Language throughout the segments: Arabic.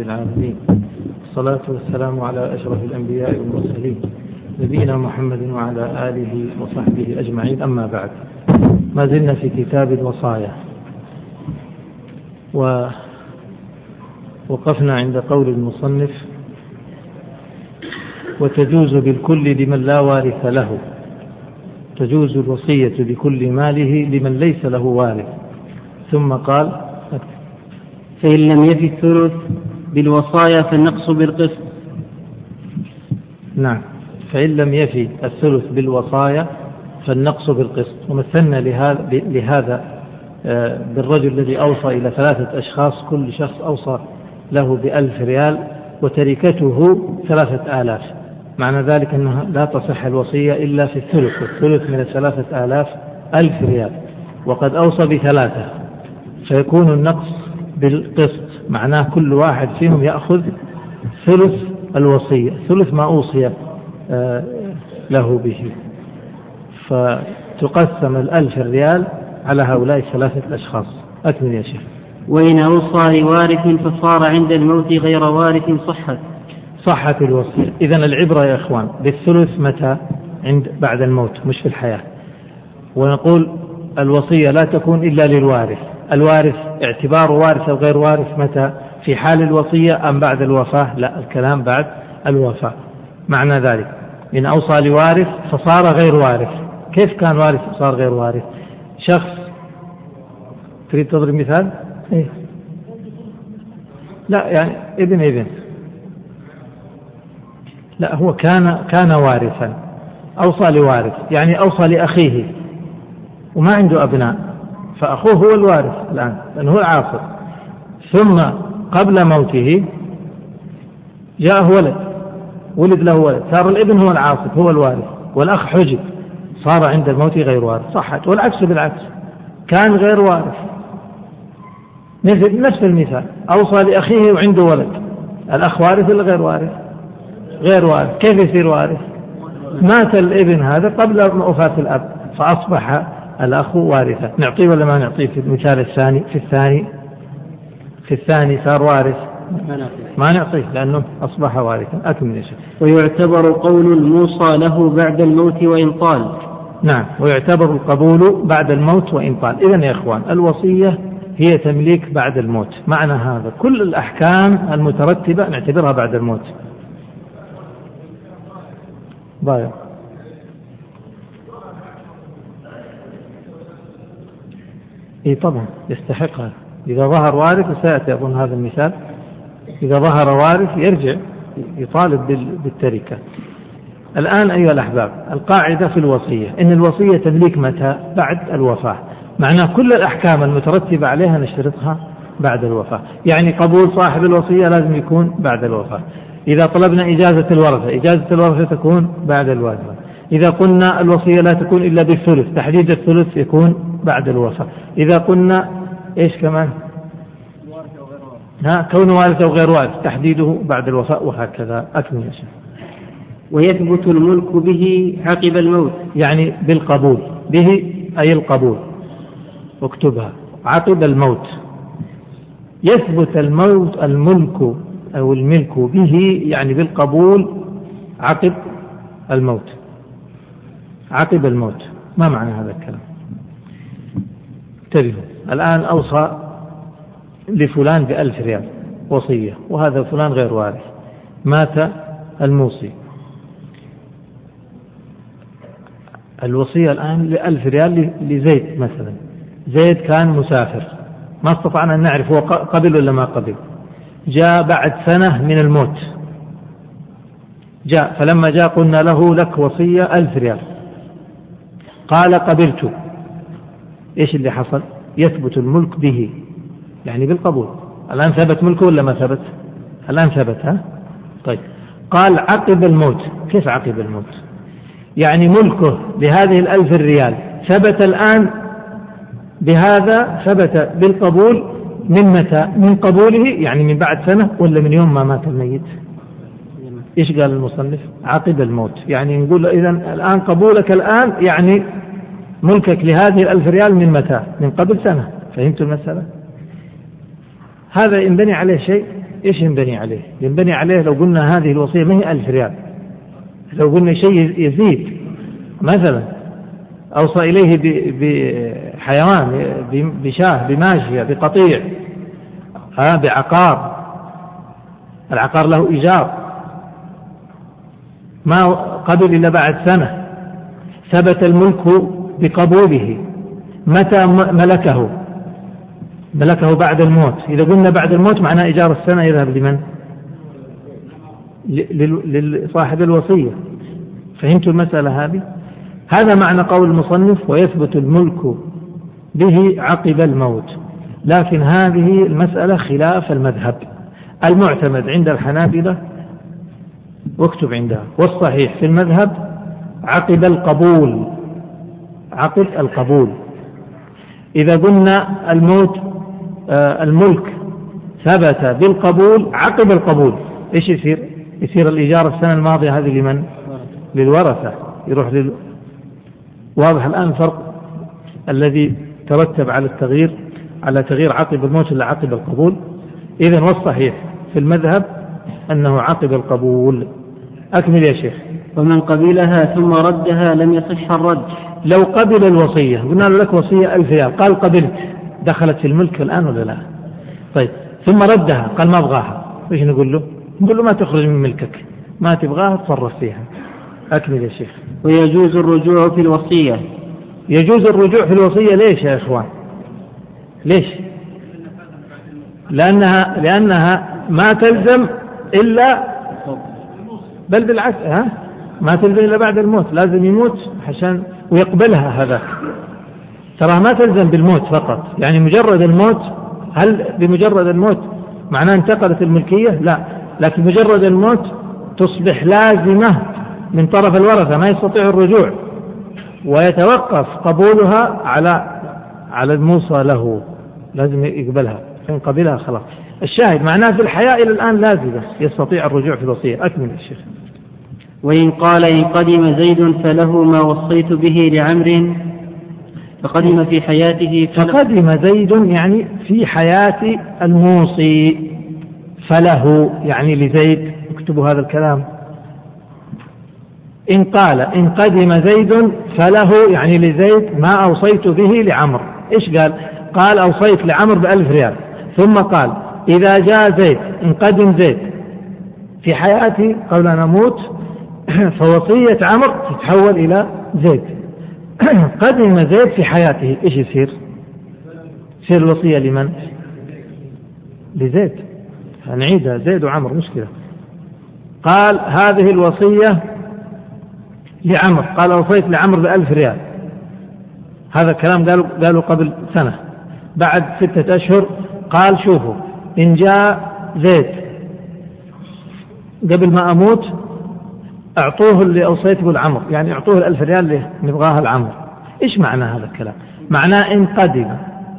العالمين. الصلاة والسلام على أشرف الأنبياء والمرسلين. نبينا محمد وعلى آله وصحبه أجمعين. أما بعد ما زلنا في كتاب الوصايا. ووقفنا عند قول المصنف وتجوز بالكل لمن لا وارث له. تجوز الوصية بكل ماله لمن ليس له وارث. ثم قال فإن لم يفي الثلث بالوصايا فالنقص بالقسط. نعم. فإن لم يفي الثلث بالوصايا فالنقص بالقسط. ومثلنا لهذا, لهذا آه، بالرجل الذي أوصى إلى ثلاثة أشخاص كل شخص أوصى له بألف ريال وتركته ثلاثة آلاف. معنى ذلك أنها لا تصح الوصية إلا في الثلث. والثلث من الثلاثة آلاف ألف ريال. وقد أوصى بثلاثة. فيكون النقص بالقسط. معناه كل واحد فيهم يأخذ ثلث الوصية ثلث ما أوصي آه، له به. فتقسم الألف ريال على هؤلاء الثلاثة الأشخاص. أكمل يا شيخ. وإن أوصى لوارث فصار عند الموت غير وارث صحت صحت الوصية. إذا العبرة يا إخوان بالثلث متى؟ عند بعد الموت مش في الحياة. ونقول الوصية لا تكون إلا للوارث. الوارث اعتباره وارث أو غير وارث متى؟ في حال الوصية أم بعد الوفاة؟ لا الكلام بعد الوفاة. معنى ذلك إن أوصى لوارث فصار غير وارث. كيف كان وارث وصار غير وارث؟ شخص تريد تضرب مثال؟ إيه؟ لا يعني ابن ابن. لا هو كان كان وارثا. أوصى لوارث يعني أوصى لأخيه. وما عنده أبناء. فأخوه هو الوارث الآن لأنه هو العاصر. ثم قبل موته جاءه ولد ولد له ولد صار الابن هو العاصف هو الوارث. والأخ حجب صار عند الموت غير وارث. صحت والعكس بالعكس كان غير وارث. مثل نفس المثال أوصى لأخيه وعنده ولد. الأخ وارث ولا غير وارث؟ غير وارث. كيف يصير وارث؟ مات الابن هذا قبل وفاة الأب فأصبح الأخ وارثا نعطيه ولا ما نعطيه في المثال الثاني؟ في الثاني؟ في الثاني صار وارث. ما نعطيه. لأنه أصبح وارثا. أكمل شيخ. ويعتبر قول الموصى له بعد الموت وإن طال. نعم ويعتبر القبول بعد الموت وإن طال. إذا يا إخوان الوصية هي تمليك بعد الموت. معنى هذا كل الأحكام المترتبة نعتبرها بعد الموت. ضايع إي طبعا يستحقها. إذا ظهر وارث وسياتي أظن هذا المثال. إذا ظهر وارث يرجع يطالب بالتركة. الآن أيها الأحباب القاعدة في الوصية. إن الوصية تمليك متى؟ بعد الوفاة. معناه كل الأحكام المترتبة عليها نشترطها بعد الوفاة. يعني قبول صاحب الوصية لازم يكون بعد الوفاة. إذا طلبنا إجازة الورثة إجازة الورثة تكون بعد الوفاة. إذا قلنا الوصية لا تكون إلا بالثلث تحديد الثلث يكون بعد الوفاة إذا قلنا إيش كمان؟ ها كون وارث أو غير وارث تحديده بعد الوفاء وهكذا. أكمل يا شيخ. ويثبت الملك به عقب الموت. يعني بالقبول. به أي القبول. اكتبها. عقب الموت. يثبت الموت الملك أو الملك به يعني بالقبول عقب الموت. عقب الموت. ما معنى هذا الكلام؟ انتبهوا الآن أوصى لفلان بألف ريال وصية وهذا فلان غير وارث. مات الموصي. الوصية الآن لألف ريال لزيد مثلا. زيد كان مسافر. ما استطعنا أن نعرف هو قبل ولا ما قبل. جاء بعد سنة من الموت. جاء فلما جاء قلنا له لك وصية ألف ريال. قال قبلت. إيش اللي حصل؟ يثبت الملك به. يعني بالقبول. الآن ثبت ملكه ولا ما ثبت؟ الآن ثبت ها؟ طيب. قال عقب الموت. كيف عقب الموت؟ يعني ملكه لهذه الألف الريال ثبت الآن بهذا ثبت بالقبول من متى؟ من قبوله يعني من بعد سنة ولا من يوم ما مات الميت؟ إيش قال المصنف؟ عقب الموت. يعني نقول اذا الآن قبولك الآن يعني ملكك لهذه الألف ريال من متى؟ من قبل سنة. فهمت المسألة؟ هذا ينبني عليه شيء. إيش ينبني عليه؟ ينبني عليه لو قلنا هذه الوصية ما هي ألف ريال. لو قلنا شيء يزيد. مثلا أوصى إليه بحيوان بشاه بماشية بقطيع ها بعقار. العقار له إيجار. ما قبل إلا بعد سنة. ثبت الملك بقبوله. متى ملكه؟ ملكه بعد الموت. إذا قلنا بعد الموت معناه إيجار السنة يذهب لمن؟ لصاحب الوصية. فهمتوا المسألة هذه؟ هذا معنى قول المصنف ويثبت الملك به عقب الموت. لكن هذه المسألة خلاف المذهب. المعتمد عند الحنابلة واكتب عندها والصحيح في المذهب عقب القبول. عقب القبول. إذا قلنا الموت آه الملك ثبت بالقبول عقب القبول إيش يصير؟ يصير الإيجار السنة الماضية هذه لمن؟ للورثة. يروح لل واضح الآن الفرق الذي ترتب على التغيير على تغيير عقب الموت إلى عقب القبول؟ إذا والصحيح في المذهب أنه عقب القبول. أكمل يا شيخ. ومن قبلها ثم ردها لم يصح الرد. لو قبل الوصية قلنا له لك وصية ألف ريال. قال قبلت. دخلت في الملك الآن ولا لا؟ طيب. ثم ردها. قال ما أبغاها. إيش نقول له؟ نقول له ما تخرج من ملكك. ما تبغاها تصرف فيها. أكمل يا شيخ. ويجوز الرجوع في الوصية. يجوز الرجوع في الوصية ليش يا إخوان؟ ليش؟ لأنها لأنها ما تلزم إلا بل بالعكس ها؟ ما تلزم إلا بعد الموت. لازم يموت عشان ويقبلها هذا. ترى ما تلزم بالموت فقط. يعني مجرد الموت هل بمجرد الموت معناه انتقلت الملكية؟ لا. لكن مجرد الموت تصبح لازمة من طرف الورثة ما يستطيع الرجوع. ويتوقف قبولها على على الموصى له. لازم يقبلها. فإن قبلها خلاص. الشاهد معناه في الحياة إلى الآن لازمة يستطيع الرجوع في الوصية. أكمل الشيخ وإن قال إن قدم زيد فله ما وصيت به لعمر فقدم في حياته فقدم زيد يعني في حياة الموصي فله يعني لزيد. اكتبوا هذا الكلام. إن قال إن قدم زيد فله يعني لزيد ما أوصيت به لعمر. إيش قال؟ قال أوصيت لعمر بألف ريال. ثم قال إذا جاء زيد إن قدم زيد في حياتي قبل أن أموت فوصية عمر تتحول إلى زيد. قدم زيد في حياته إيش يصير؟ يصير الوصية لمن؟ لزيد. نعيدها زيد وعمر مشكلة. قال هذه الوصية لعمر قال وصيت لعمر بألف ريال. هذا الكلام قالوا قالوا قبل سنة. بعد ستة أشهر قال شوفوا إن جاء زيد قبل ما أموت أعطوه اللي أوصيته لعمر يعني أعطوه الألف ريال اللي نبغاها لعمر إيش معنى هذا الكلام معناه إن قدم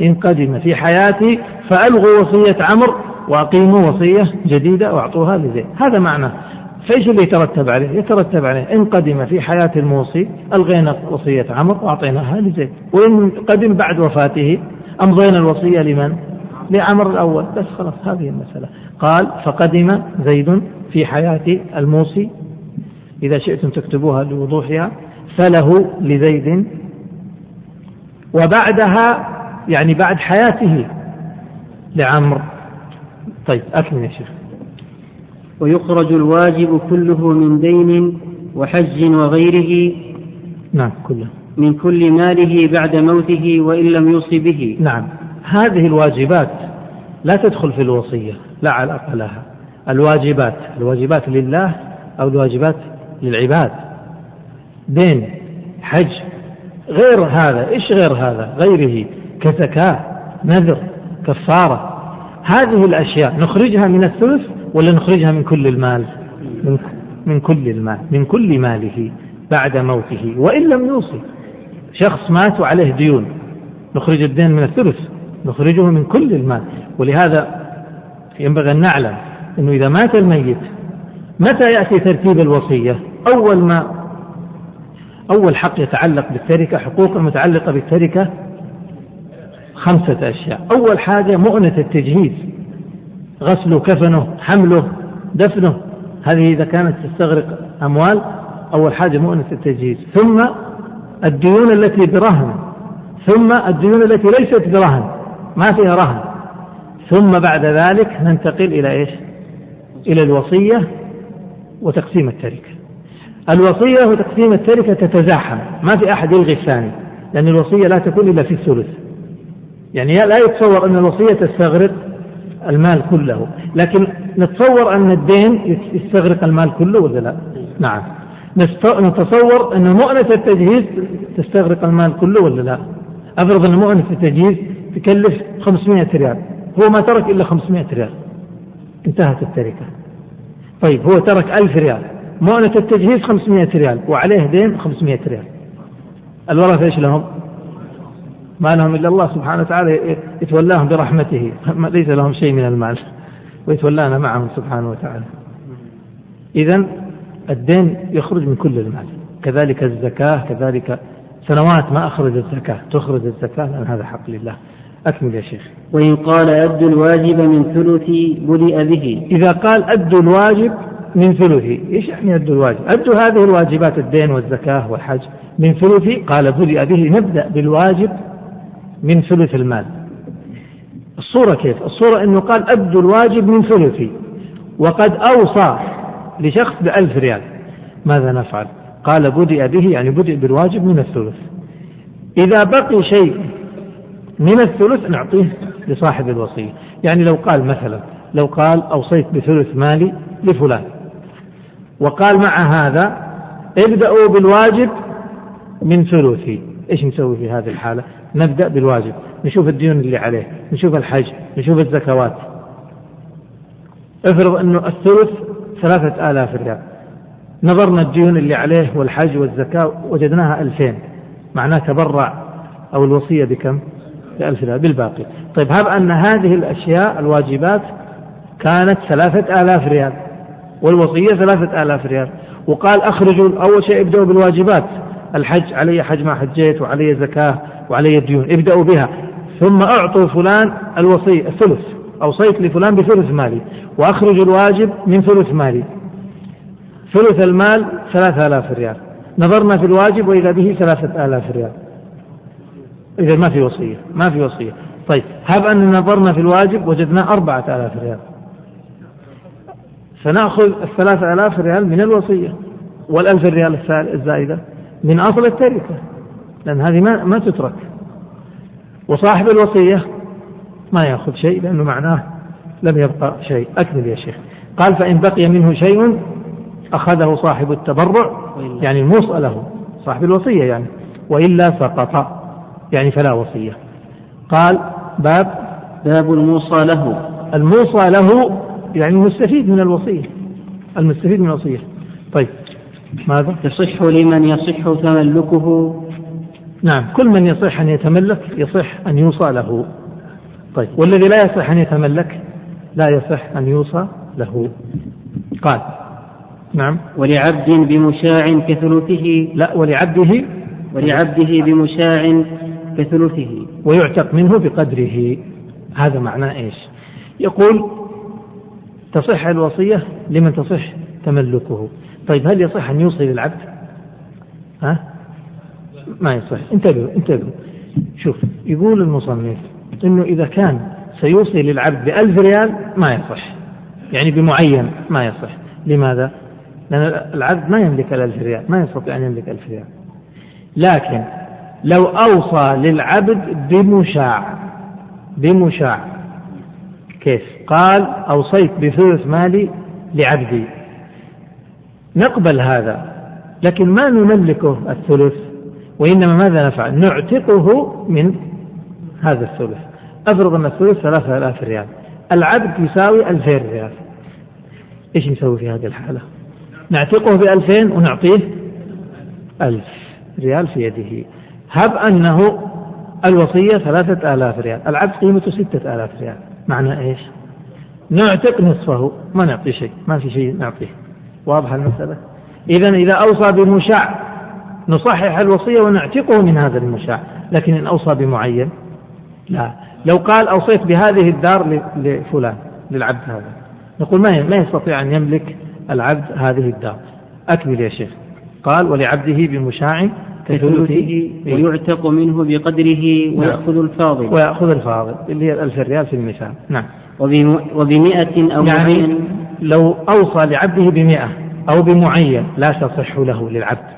إن قدم في حياتي فألغوا وصية عمر وأقيموا وصية جديدة وأعطوها لزيد هذا معناه فإيش اللي يترتب عليه؟ يترتب عليه إن قدم في حياة الموصي ألغينا وصية عمر وأعطيناها لزيد، وإن قدم بعد وفاته أمضينا الوصية لمن؟ لعمر الأول، بس خلاص هذه المسألة. قال فقدم زيد في حياة الموصي إذا شئتم تكتبوها لوضوحها فله لزيد. وبعدها يعني بعد حياته لعمر. طيب اكمل يا شيخ. ويخرج الواجب كله من دين وحج وغيره نعم كله. من كل ماله بعد موته وإن لم يوص به. نعم. هذه الواجبات لا تدخل في الوصية لا علاقة لها الواجبات الواجبات لله أو الواجبات للعباد. دين حج غير هذا إيش غير هذا؟ غيره كزكاة نذر كفارة. هذه الأشياء نخرجها من الثلث ولا نخرجها من كل المال؟ من, من كل المال من كل ماله بعد موته. وإن لم يوصي شخص مات وعليه ديون نخرج الدين من الثلث نخرجه من كل المال. ولهذا ينبغي أن نعلم أنه إذا مات الميت متى يأتي ترتيب الوصية؟ أول ما أول حق يتعلق بالتركة حقوق المتعلقة بالتركة خمسة أشياء. أول حاجة مؤنة التجهيز غسله كفنه حمله دفنه. هذه إذا كانت تستغرق أموال أول حاجة مؤنة التجهيز. ثم الديون التي برهن ثم الديون التي ليست برهن ما فيها رهن. ثم بعد ذلك ننتقل إلى إيش؟ إلى الوصية. وتقسيم التركة. الوصية وتقسيم التركة تتزاحم. ما في أحد يلغي الثاني لأن الوصية لا تكون إلا في الثلث. يعني لا يتصور أن الوصية تستغرق المال كله لكن نتصور أن الدين يستغرق المال كله ولا لا؟ نعم. نتصور أن مؤنة التجهيز تستغرق المال كله ولا لا؟ أفرض أن مؤنة التجهيز تكلف 500 ريال هو ما ترك إلا 500 ريال. انتهت التركة. طيب هو ترك 1000 ريال. مؤنة التجهيز 500 ريال وعليه دين 500 ريال. الورثة إيش لهم؟ ما لهم إلا الله سبحانه وتعالى يتولاهم برحمته. ليس لهم شيء من المال ويتولانا معهم سبحانه وتعالى. اذا الدين يخرج من كل المال. كذلك الزكاة كذلك سنوات ما أخرج الزكاة تخرج الزكاة لأن هذا حق لله. أكمل يا شيخ. وإن قال أد الواجب من ثلث بدأ به. إذا قال أد الواجب من ثلثي إيش يعني أد الواجب؟ أد هذه الواجبات الدين والزكاة والحج من ثلثي قال بدأ به نبدأ بالواجب من ثلث المال. الصورة كيف؟ الصورة أنه قال أد الواجب من ثلثي وقد أوصى لشخص بألف ريال. ماذا نفعل؟ قال بدأ به يعني بدأ بالواجب من الثلث. إذا بقي شيء من الثلث نعطيه لصاحب الوصية. يعني لو قال مثلا لو قال أوصيت بثلث مالي لفلان. وقال مع هذا ابدأوا بالواجب من ثلثي. إيش نسوي في هذه الحالة؟ نبدأ بالواجب. نشوف الديون اللي عليه نشوف الحج نشوف الزكوات. افرض أنه الثلث ثلاثة آلاف ريال. نظرنا الديون اللي عليه والحج والزكاة وجدناها ألفين. معناه تبرع أو الوصية بكم؟ ريال بالباقي. طيب هب أن هذه الأشياء الواجبات كانت ثلاثة آلاف ريال والوصية ثلاثة آلاف ريال. وقال أخرجوا أول شيء ابدأوا بالواجبات. الحج علي حج ما حجيت وعلي زكاة وعلي ديون ابدأوا بها. ثم أعطوا فلان الوصية الثلث أوصيت لفلان بثلث مالي. وأخرج الواجب من ثلث مالي. ثلث المال ثلاثة آلاف ريال. نظرنا في الواجب وإذا به ثلاثة آلاف ريال. إذا ما في وصية ما في وصية. طيب هب أن نظرنا في الواجب وجدنا أربعة آلاف ريال. فنأخذ الثلاثة آلاف ريال من الوصية والألف ريال الزائدة من أصل التركة لأن هذه ما, ما تترك. وصاحب الوصية ما يأخذ شيء لأنه معناه لم يبقى شيء. أكمل يا شيخ. قال فإن بقي منه شيء أخذه صاحب التبرع يعني الموصى له صاحب الوصية يعني. وإلا سقط. يعني فلا وصية. قال باب باب الموصى له. الموصى له يعني المستفيد من الوصية. المستفيد من الوصية. طيب ماذا؟ يصح لمن يصح تملكه. نعم كل من يصح أن يتملك يصح أن يوصى له. طيب والذي لا يصح أن يتملك لا يصح أن يوصى له. قال نعم. ولعبد بمشاع كثلثه. لا ولعبده ولعبده بمشاع كثلثه ويعتق منه بقدره. هذا معناه إيش؟ يقول تصح الوصية لمن تصح تملكه. طيب هل يصح أن يوصي للعبد؟ ها؟ ما يصح. انتبهوا انتبهوا. شوف يقول المصنف إنه إذا كان سيوصي للعبد بألف ريال ما يصح. يعني بمعين ما يصح. لماذا؟ لأن العبد ما يملك الألف ريال ما يستطيع أن يملك ألف ريال. لكن لو أوصى للعبد بمشاع بمشاع. كيف؟ قال أوصيت بثلث مالي لعبدي. نقبل هذا لكن ما نملكه الثلث وإنما ماذا نفعل؟ نعتقه من هذا الثلث. أفرض أن الثلث ثلاثة آلاف ريال العبد يساوي ألفين ريال. إيش نسوي في هذه الحالة؟ نعتقه بألفين ونعطيه ألف ريال في يده. هب أنه الوصية ثلاثة آلاف ريال العبد قيمته ستة آلاف ريال. معنى إيش؟ نعتق نصفه ما نعطي شيء ما في شيء نعطيه. واضح المسألة؟ إذا إذا أوصى بمشاع نصحح الوصية ونعتقه من هذا المشاع. لكن إن أوصى بمعين لا. لو قال أوصيت بهذه الدار لفلان للعبد هذا. نقول ما ما يستطيع أن يملك العبد هذه الدار. أكمل يا شيخ. قال ولعبده بمشاع كثلثه ويعتق منه بقدره نعم. ويأخذ الفاضل. ويأخذ الفاضل. اللي هي الألف ريال في المثال نعم. وبمئة أو يعني معين. لو أوصى لعبده بمئة أو بمعين لا تصح له للعبد.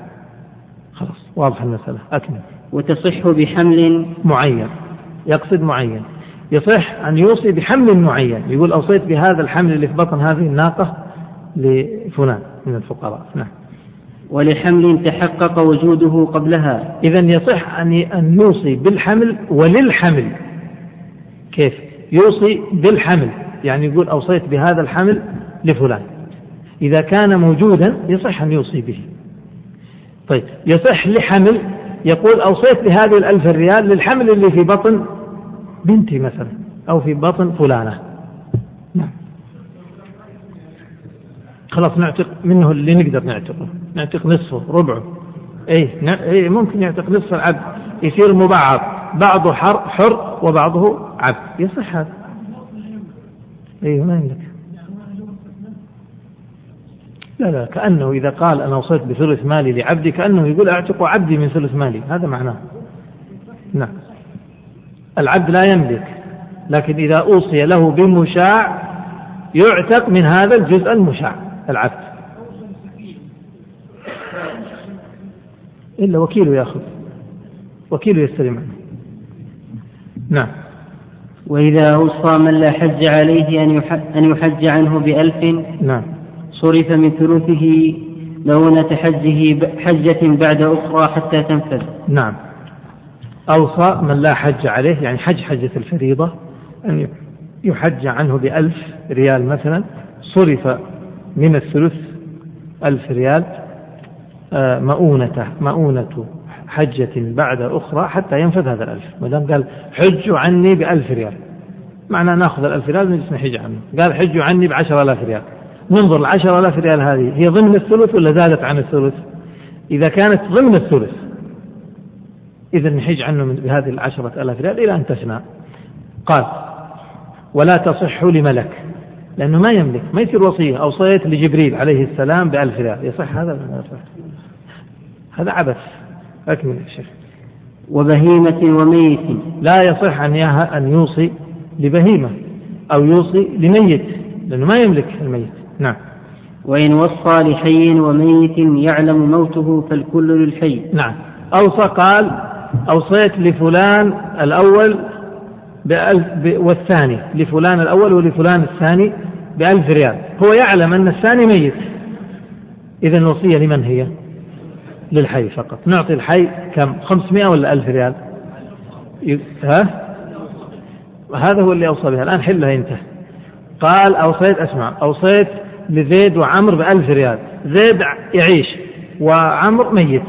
خلاص واضح المسألة. أكمل. وتصح بحمل معين. يقصد معين. يصح أن يوصي بحمل معين. يقول أوصيت بهذا الحمل اللي في بطن هذه الناقة لفلان من الفقراء. نعم. ولحمل تحقق وجوده قبلها. إذا يصح أن يوصي بالحمل وللحمل. كيف؟ يوصي بالحمل. يعني يقول أوصيت بهذا الحمل لفلان. إذا كان موجودا يصح أن يوصي به. طيب يصح لحمل. يقول أوصيت بهذه الألف ريال للحمل اللي في بطن بنتي مثلا أو في بطن فلانة. نعم. خلاص نعتق منه اللي نقدر نعتقه. نعتق نصفه ربعه. اي اي ممكن يعتق نصف العبد. يصير مبعض. بعضه حر حر وبعضه عبد. يصح هذا. اي ما عندك. لا لا كأنه إذا قال أنا وصلت بثلث مالي لعبدي كأنه يقول أعتق عبدي من ثلث مالي. هذا معناه. نعم. العبد لا يملك لكن إذا أوصي له بمشاع يعتق من هذا الجزء المشاع. العبد. إلا وكيله يأخذ وكيله يستلم عنه. نعم. وإذا أوصى من لا حج عليه أن يحج عنه بألف. نعم. صرف من ثلثه لونة حجه حجة بعد أخرى حتى تنفذ. نعم. أوصى من لا حج عليه يعني حج حجة الفريضة أن يحج عنه بألف ريال مثلا صرف من الثلث ألف ريال آه، مؤونته مؤونة حجة بعد أخرى حتى ينفذ هذا الألف. ما دام قال حجوا عني بألف ريال. معناه ناخذ الألف ريال ونجلس نحج عنه. قال حجوا عني بعشر آلاف ريال. ننظر العشر آلاف ريال هذه هي ضمن الثلث ولا زادت عن الثلث؟ إذا كانت ضمن الثلث إذا نحج عنه بهذه العشرة آلاف ريال إلى أن تفنى قال ولا تصح لملك. لأنه ما يملك ما يصير وصية. أوصيت لجبريل عليه السلام بألف ريال. يصح هذا هذا عبث. أكمل يا شيخ. وبهيمة وميت. لا يصح أن أن يوصي لبهيمة أو يوصي لميت لأنه ما يملك الميت. نعم. وإن وصى لحي وميت يعلم موته فالكل للحي. نعم. أوصى قال أوصيت لفلان الأول بألف والثاني لفلان الأول ولفلان الثاني بألف ريال. هو يعلم أن الثاني ميت. إذا الوصية لمن هي؟ للحي فقط. نعطي الحي كم؟ خمسمائة ولا ألف ريال؟ ها؟ هذا هو اللي أوصى بها. الآن حلها أنت. قال أوصيت أسمع أوصيت لزيد وعمر بألف ريال. زيد يعيش وعمر ميت.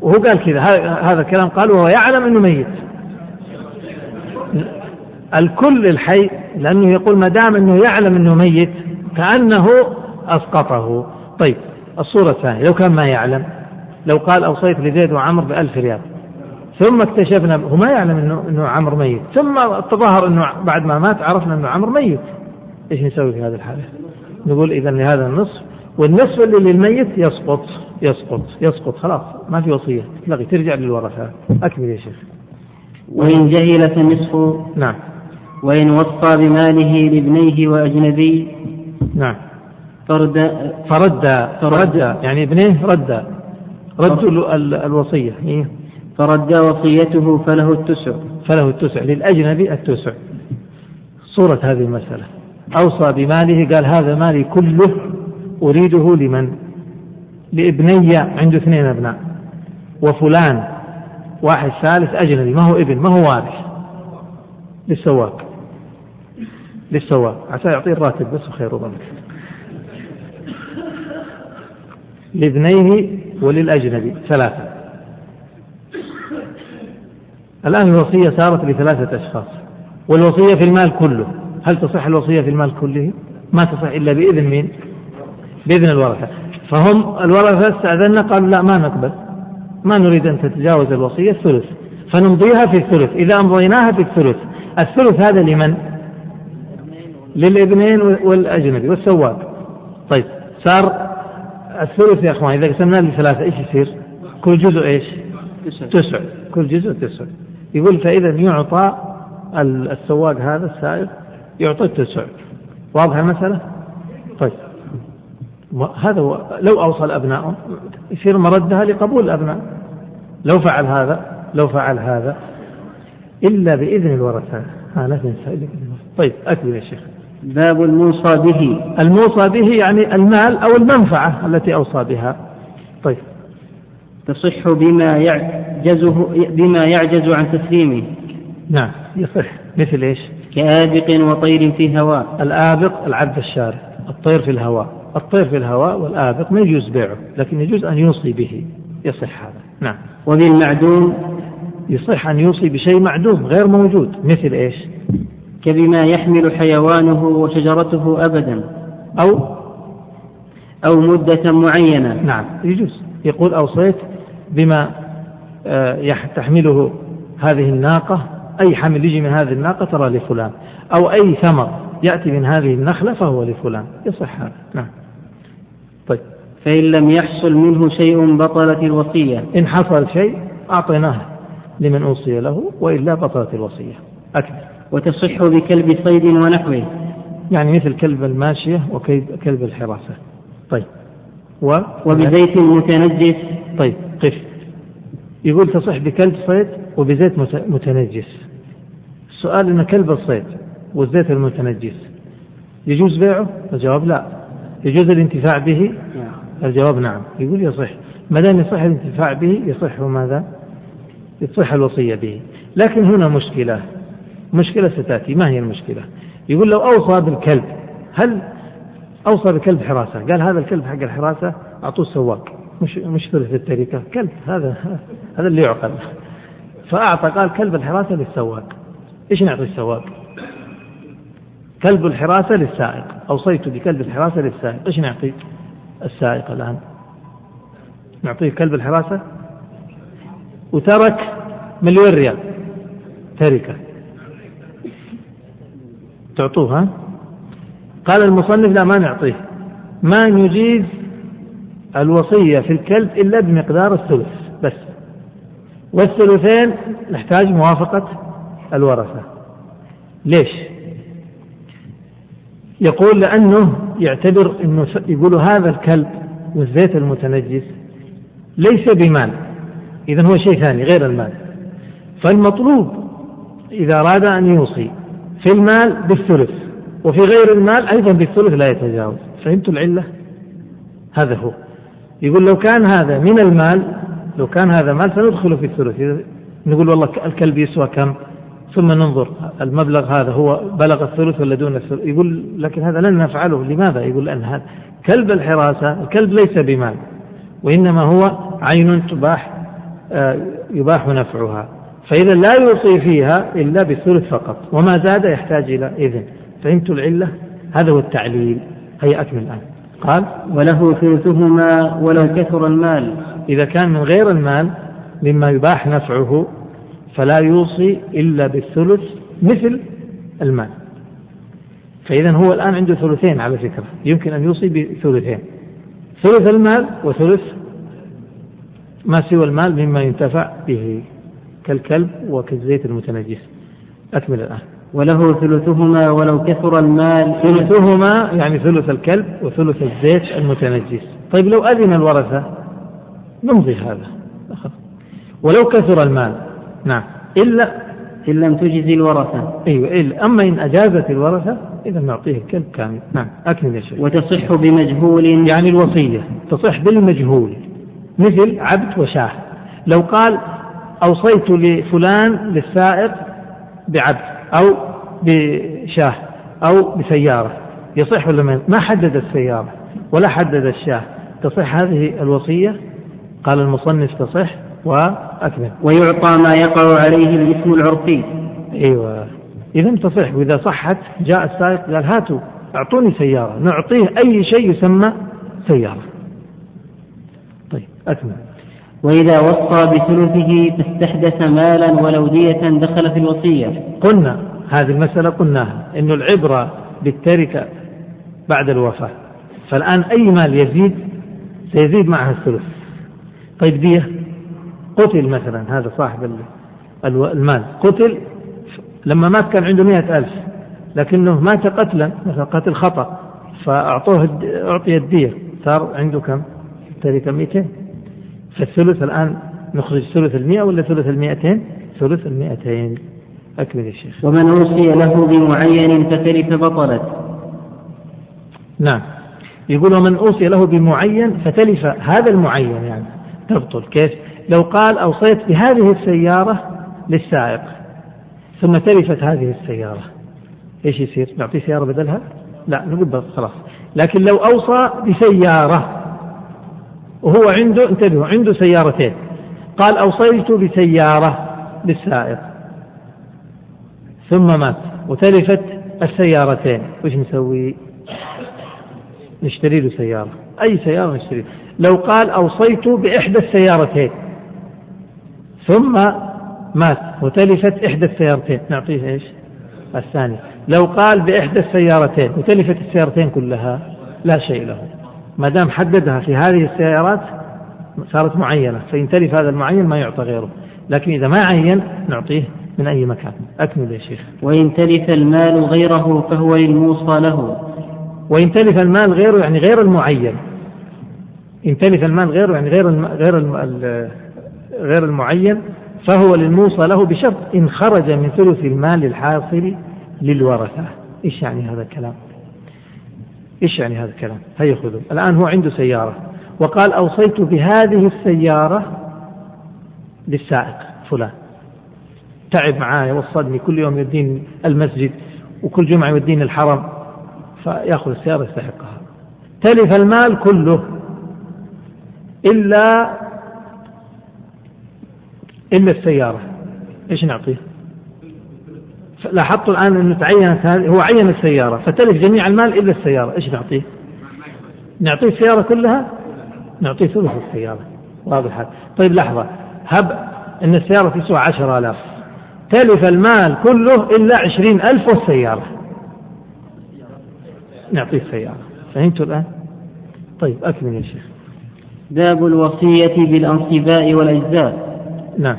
وهو قال كذا. هذا الكلام قال وهو يعلم أنه ميت. الكل الحي لأنه يقول ما دام أنه يعلم أنه ميت كأنه أسقطه. طيب الصورة الثانية لو كان ما يعلم لو قال أوصيت لزيد وعمر بألف ريال ثم اكتشفنا هو ما يعلم انه أنه عمرو ميت ثم تظاهر أنه بعد ما مات عرفنا أنه عمرو ميت. إيش نسوي في هذه الحالة؟ نقول اذا لهذا النصف والنصف اللي للميت يسقط يسقط يسقط خلاص ما في وصية. تلغي ترجع للورثة. أكمل يا شيخ. وإن جهل فالنصف نعم. وإن وصى بماله لابنيه وأجنبي نعم. فرد فرد فرد. يعني ابنيه رد. ردوا الوصية. إيه؟ فرد وصيته فله التسع. فله التسع. للأجنبي التسع. صورة هذه المسألة. أوصى بماله قال هذا مالي كله أريده لمن؟ لابني عنده اثنين أبناء. وفلان واحد ثالث أجنبي. ما هو ابن؟ ما هو وارث؟ للسواق. للسواق عسى يعطيه الراتب بس وخير وظنك لابنيه وللأجنبي ثلاثة. الآن الوصية صارت لثلاثة أشخاص. والوصية في المال كله. هل تصح الوصية في المال كله؟ ما تصح إلا بإذن مين؟ بإذن الورثة. فهم الورثة استأذنا قالوا لا ما نقبل. ما نريد أن تتجاوز الوصية الثلث. فنمضيها في الثلث. إذا أمضيناها في الثلث. الثلث هذا لمن؟ للإبنين والأجنبي والسواق. طيب صار الثلث يا أخوان إذا قسمناه لثلاثة إيش يصير؟ كل جزء إيش؟ تسع كل جزء تسع يقول فإذا يعطى السواق هذا السائق يعطى التسع واضحة المسألة؟ طيب. هذا هو لو اوصى الابناء يصير مردها لقبول الأبناء. لو فعل هذا لو فعل هذا إلا بإذن الورثة. ها لا تنسى طيب أكمل يا شيخ. باب الموصى به. الموصى به يعني المال أو المنفعة التي أوصى بها. طيب. تصح بما يعجزه بما يعجز عن تسليمه. نعم يصح. مثل إيش؟ كآبق وطير في هواء الآبق العبد الشارع الطير في الهواء الطير في الهواء والآبق ما يجوز بيعه لكن يجوز أن يوصي به. يصح هذا. نعم. وبالمعدوم. يصح أن يوصي بشيء معدوم غير موجود مثل إيش؟ كبما يحمل حيوانه وشجرته أبدا. أو أو مدة معينة. نعم يجوز. يقول أوصيت بما آه، تحمله هذه الناقة أي حمل يجي من هذه الناقة ترى لفلان. أو أي ثمر يأتي من هذه النخلة فهو لفلان. يصح هذا. نعم. طيب. فإن لم يحصل منه شيء بطلت الوصية. إن حصل شيء أعطيناه لمن أوصي له وإلا بطلت الوصية. أكمل. وتصح بكلب صيد ونحوه. يعني مثل كلب الماشية وكلب الحراسة. طيب. و وبزيت متنجس. طيب قف. يقول تصح بكلب صيد وبزيت متنجس. السؤال إن كلب الصيد والزيت المتنجس يجوز بيعه؟ الجواب لا. يجوز الانتفاع به؟ نعم. الجواب نعم. يقول يصح. ما دام يصح الانتفاع به يصح ماذا؟ يصح الوصية به. لكن هنا مشكلة. مشكلة ستأتي. ما هي المشكلة؟ يقول لو أوصى بالكلب هل أوصى بكلب حراسة؟ قال هذا الكلب حق الحراسة أعطوه السواق. مش مش ثلث التركة. كلب هذا هذا اللي يعقل. فأعطى قال كلب الحراسة للسواق. إيش نعطي السواق؟ كلب الحراسة للسائق. أوصيت بكلب الحراسة للسائق. إيش نعطي السائق الآن؟ نعطيه كلب الحراسة؟ وترك مليون ريال. تركة. تعطوه ها؟ قال المصنف لا ما نعطيه. ما نجيز الوصية في الكلب إلا بمقدار الثلث بس. والثلثين نحتاج موافقة الورثة. ليش؟ يقول لأنه يعتبر أنه يقول هذا الكلب والزيت المتنجس ليس بمال. إذا هو شيء ثاني غير المال. فالمطلوب إذا أراد أن يوصي في المال بالثلث وفي غير المال أيضا بالثلث لا يتجاوز. فهمت العلة؟ هذا هو. يقول لو كان هذا من المال لو كان هذا مال سندخله في الثلث. نقول والله الكلب يسوى كم؟ ثم ننظر المبلغ هذا هو بلغ الثلث ولا دون الثلث؟ يقول لكن هذا لن نفعله. لماذا؟ يقول لأن هذا كلب الحراسة الكلب ليس بمال وإنما هو عين تباح آه، يباح نفعها. فإذا لا يوصي فيها إلا بالثلث فقط وما زاد يحتاج إلى إذن. فهمت العلة؟ هذا هو التعليل. هيا أكمل الآن. قال وله ثلثهما ولو كثر المال. إذا كان من غير المال مما يباح نفعه فلا يوصي إلا بالثلث مثل المال. فإذا هو الآن عنده ثلثين على فكرة. يمكن أن يوصي بثلثين. ثلث المال وثلث ما سوى المال مما ينتفع به. كالكلب وكالزيت المتنجس. أكمل الآن. وله ثلثهما ولو كثر المال. ثلثهما يعني ثلث الكلب وثلث الزيت المتنجس. طيب لو أذن الورثة نمضي هذا. ولو كثر المال. نعم. إلا إن لم تجز الورثة. أيوة إلا. أما إن أجازت الورثة إذا نعطيه الكلب كامل. نعم. أكمل يا شيخ. وتصح بمجهول. يعني الوصية. تصح بالمجهول. مثل عبد وشاه. لو قال أوصيت لفلان للسائق بعبد أو بشاه أو بسيارة يصح ولا ما؟ حدد السيارة ولا حدد الشاه. تصح هذه الوصية؟ قال المصنف تصح وأكمل. ويعطى ما يقع عليه الاسم العرفي أيوة. إذا تصح وإذا صحت جاء السائق قال هاتوا أعطوني سيارة نعطيه أي شيء يسمى سيارة. طيب أكمل. وإذا وصى بثلثه فاستحدث مالا ولو دية دخل في الوصية. قلنا هذه المسألة قلناها أن العبرة بالتركة بعد الوفاة. فالآن أي مال يزيد سيزيد معها الثلث. طيب دية؟ قتل مثلا هذا صاحب المال. قتل؟ لما مات كان عنده مئة ألف لكنه مات قتلا مثلا قتل خطأ فأعطوه أعطي الدية. صار عنده كم؟ تركة 200 فالثلث الآن نخرج ثلث المئة ولا ثلث المئتين؟ ثلث المئتين. أكمل يا شيخ. ومن أوصي له بمعين فتلف بطلت. نعم. يقول ومن أوصي له بمعين فتلف هذا المعين يعني. تبطل. كيف؟ لو قال أوصيت بهذه السيارة للسائق ثم تلفت هذه السيارة إيش يصير؟ نعطيه سيارة بدلها؟ لا نقول بس خلاص. لكن لو أوصى بسيارة وهو عنده انتبهوا عنده سيارتين. قال أوصيت بسيارة للسائق. ثم مات. وتلفت السيارتين. وش نسوي؟ نشتري له سيارة. أي سيارة نشتري. لو قال أوصيت بإحدى السيارتين. ثم مات. وتلفت إحدى السيارتين. نعطيه إيش؟ الثاني لو قال بإحدى السيارتين. وتلفت السيارتين كلها. لا شيء له. ما دام حددها في هذه السيارات صارت معينة فإن تلف هذا المعين ما يعطى غيره. لكن إذا ما عين نعطيه من أي مكان. أكمل يا شيخ. وإن تلف المال غيره فهو للموصى له. وإن تلف المال غيره يعني غير المعين. إن تلف المال غيره يعني غير الم... غير الم... غير المعين فهو للموصى له بشرط إن خرج من ثلث المال الحاصل للورثة. إيش يعني هذا الكلام؟ إيش يعني هذا الكلام؟ هيا خذوا. الآن هو عنده سيارة. وقال أوصيت بهذه السيارة للسائق فلان. تعب معايا وصلني كل يوم يوديني المسجد وكل جمعة يوديني الحرم. فيأخذ السيارة يستحقها. تلف المال كله إلا إلا السيارة. إيش نعطيه؟ لاحظت الآن أنه تعين هو عين السيارة فتلف جميع المال إلا السيارة إيش نعطيه؟ نعطيه السيارة كلها؟ نعطيه ثلث السيارة واضح. هذا طيب لحظة. هب أن السيارة تسوى عشرة آلاف. تلف المال كله إلا عشرين ألف والسيارة. نعطيه السيارة. فهمتوا الآن؟ طيب أكمل يا شيخ. باب الوصية بالأنصباء والأجزاء. نعم.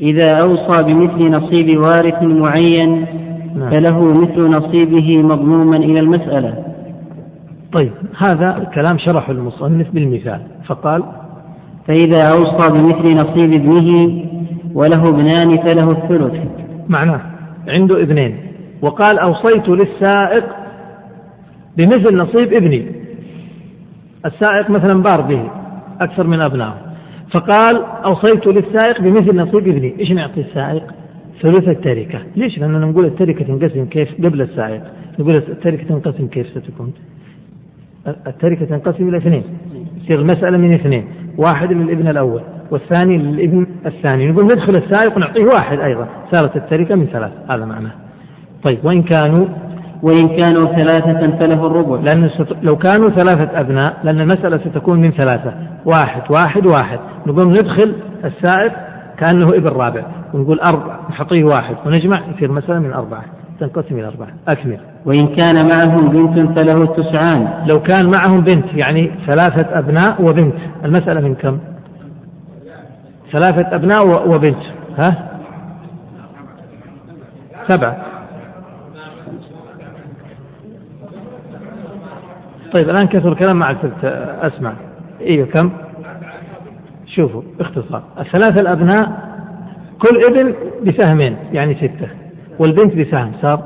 إذا أوصى بمثل نصيب وارث معين نعم. فله مثل نصيبه مضموما إلى المسألة. طيب هذا كلام شرح المصنف بالمثال فقال فإذا أوصى بمثل نصيب ابنه وله ابنان فله الثلث. معناه عنده ابنين. وقال أوصيت للسائق بمثل نصيب ابني. السائق مثلا بار به أكثر من أبنائه. فقال أوصيت للسائق بمثل نصيب ابني. إيش نعطي السائق؟ ثلث التركة. ليش؟ لأننا نقول التركة تنقسم كيف؟ قبل السائق. نقول التركة تنقسم كيف ستكون؟ التركة تنقسم إلى اثنين. تصير المسألة من اثنين. واحد للابن الأول والثاني للابن الثاني. نقول ندخل السائق ونعطيه واحد أيضا. صارت التركة من ثلاث. هذا معناه. طيب وإن كانوا وإن كانوا ثلاثة فله الربع. لأن لو كانوا ثلاثة أبناء لأن المسألة ستكون من ثلاثة. واحد واحد واحد. نقوم ندخل السائق كأنه ابن رابع. ونقول أربع نحطيه واحد. ونجمع يصير مسألة من أربعة. تنقسم إلى أربعة. أكمل. وإن كان معهم بنت فله التسعان. لو كان معهم بنت يعني ثلاثة أبناء وبنت. المسألة من كم؟ ثلاثة أبناء وبنت. ها؟ سبعة. طيب الآن كثر الكلام ما عاد أسمع. إيه كم؟ شوفوا باختصار الثلاثة الأبناء كل ابن بسهمين يعني ستة. والبنت بسهم صار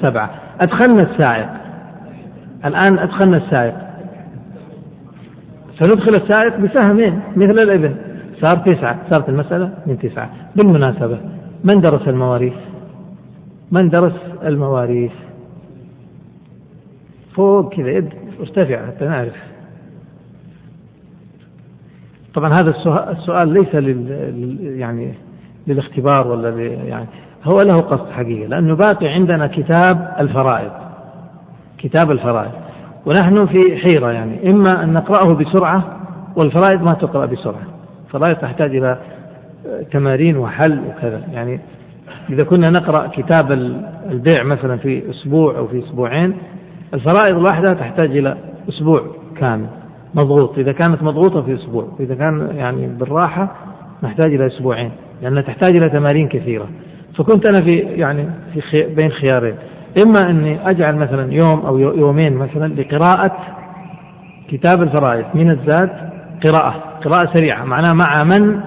سبعة. أدخلنا السائق. الآن أدخلنا السائق. سندخل السائق بسهمين مثل الابن. صار تسعة. صارت المسألة من تسعة. بالمناسبة من درس المواريث؟ من درس المواريث؟ فوق كذا يد ارتفع حتى نعرف طبعا هذا السؤال ليس لل يعني للاختبار ولا يعني هو له قصد حقيقة لأنه باقي عندنا كتاب الفرائض. كتاب الفرائض. ونحن في حيرة يعني إما أن نقرأه بسرعة والفرائض ما تقرأ بسرعة. الفرائض تحتاج إلى تمارين وحل وكذا. يعني إذا كنا نقرأ كتاب البيع مثلا في أسبوع أو في أسبوعين الفرائض الواحدة تحتاج إلى أسبوع كامل مضغوط. إذا كانت مضغوطة في أسبوع إذا كان يعني بالراحة نحتاج إلى أسبوعين لأنها تحتاج إلى تمارين كثيرة. فكنت أنا في يعني في خي بين خيارين. إما أني أجعل مثلا يوم أو يومين مثلا لقراءة كتاب الفرائض من الزاد قراءة قراءة سريعة. معناها مع من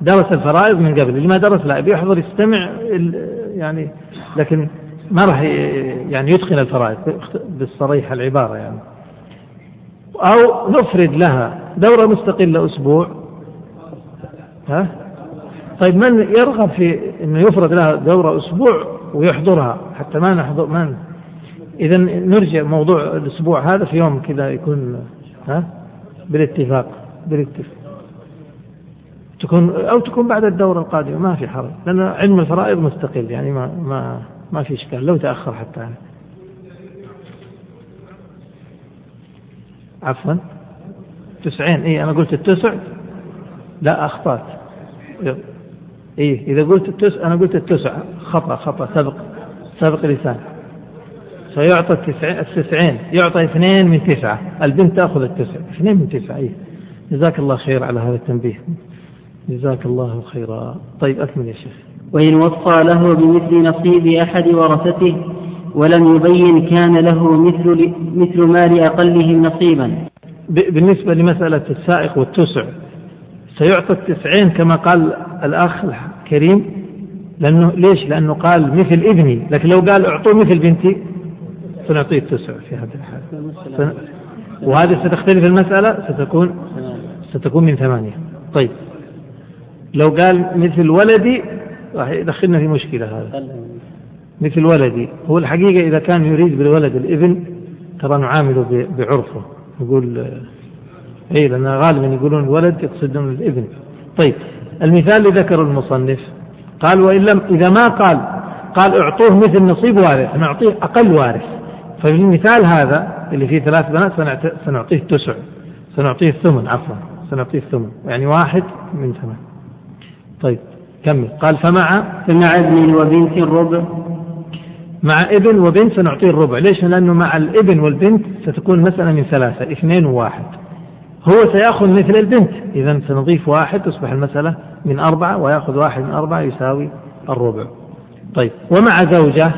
درس الفرائض من قبل. اللي ما درس لا بيحضر يستمع يعني لكن ما راح يعني يتقن الفرائض بالصريح العبارة يعني. أو نفرد لها دورة مستقلة أسبوع. ها؟ طيب من يرغب في إنه يفرض لها دورة أسبوع ويحضرها؟ حتى ما نحضر ما إذا نرجع موضوع الأسبوع هذا في يوم كذا يكون ها؟ بالاتفاق بالاتفاق. تكون أو تكون بعد الدورة القادمة ما في حرج لأن علم الفرائض مستقل يعني ما ما ما في إشكال لو تأخر حتى يعني. عفوا. تسعين اي أنا قلت التسع. لا أخطأت. إيه إذا قلت التسع أنا قلت التسع. خطأ خطأ. سبق سبق لسان. سيعطى التسعين, التسعين. يعطى اثنين من تسعة. البنت تأخذ التسع. اثنين من تسعة إيه. جزاك الله خير على هذا التنبيه. جزاك الله خيرا. طيب أكمل يا شيخ. وإن وصى له بمثل نصيب أحد ورثته ولم يبين كان له مثل مثل مال أقلهم نصيبا. بالنسبة لمسألة السائق والتسع سيعطى التسعين كما قال الأخ الكريم لأنه ليش؟ لأنه قال مثل ابني لكن لو قال أعطوه مثل بنتي سنعطيه التسع في هذه الحالة وهذه ستختلف المسألة ستكون ستكون من ثمانية. طيب لو قال مثل ولدي راح يدخلنا في مشكلة هذا. مثل ولدي. هو الحقيقة إذا كان يريد بالولد الإبن ترى نعامله بعرفه. يقول اي لأن غالبا يقولون الولد يقصدون الإبن. طيب المثال اللي ذكره المصنف قال وإن لم إذا ما قال قال أعطوه مثل نصيب وارث. نعطيه أقل وارث. ففي المثال هذا اللي فيه ثلاث بنات سنعطيه التسع سنعطيه الثمن عفوا. سنعطيه الثمن. يعني واحد من ثمان طيب كمل قال فمع فمع ابن وبنت الربع. مع ابن وبنت سنعطيه الربع. ليش؟ لأنه مع الابن والبنت ستكون مسألة من ثلاثة اثنين وواحد. هو سيأخذ مثل البنت. إذا سنضيف واحد تصبح المسألة من أربعة ويأخذ واحد من أربعة يساوي الربع. طيب ومع زوجة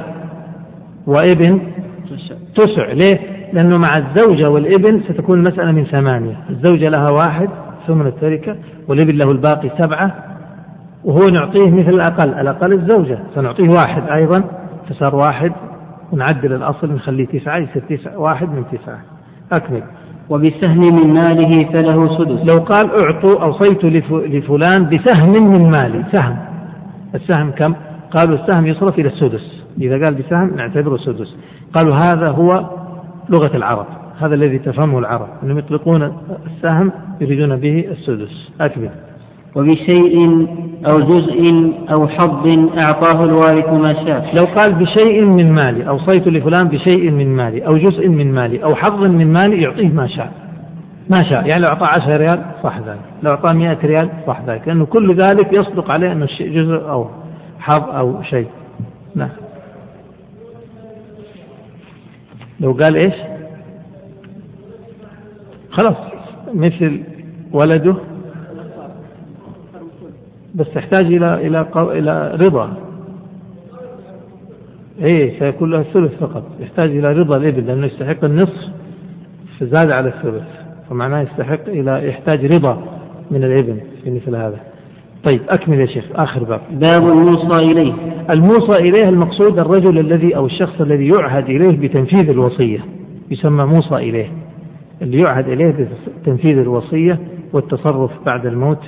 وابن تسع. ليه؟ لأنه مع الزوجة والابن ستكون المسألة من ثمانية. الزوجة لها واحد ثمن التركة والابن له الباقي سبعة. وهو نعطيه مثل الأقل الأقل الزوجة سنعطيه واحد أيضا فصار واحد ونعدل الأصل نخليه تسعة يصير تسعة واحد من تسعة. أكمل. وبسهم من ماله فله سدس. لو قال أعطوا أوصيت لفلان بسهم من مالي سهم. السهم كم؟ قالوا السهم يصرف إلى السدس. إذا قال بسهم نعتبره سدس. قالوا هذا هو لغة العرب. هذا الذي تفهمه العرب أنهم يطلقون السهم يريدون به السدس. أكمل. وبشيء أو جزء أو حظ أعطاه الوارث ما شاء. لو قال بشيء من مالي أوصيت لفلان بشيء من مالي أو جزء من مالي أو حظ من مالي يعطيه ما شاء. ما شاء. يعني لو أعطاه 10 ريال صح ذلك. لو أعطاه 100 ريال صح ذلك. لأنه كل ذلك يصدق عليه أنه جزء أو حظ أو شيء. نعم. لو قال إيش؟ خلاص. مثل ولده بس تحتاج إلى إلى إلى رضا. إيه سيكون له الثلث فقط. يحتاج إلى رضا الإبل لأنه يستحق النصف فزاد على الثلث. فمعناه يستحق إلى يحتاج رضا من الابن في مثل هذا. طيب أكمل يا شيخ. آخر باب. باب الموصى إليه. الموصى إليه المقصود الرجل الذي أو الشخص الذي يعهد إليه بتنفيذ الوصية. يسمى موصى إليه. اللي يعهد إليه بتنفيذ الوصية والتصرف بعد الموت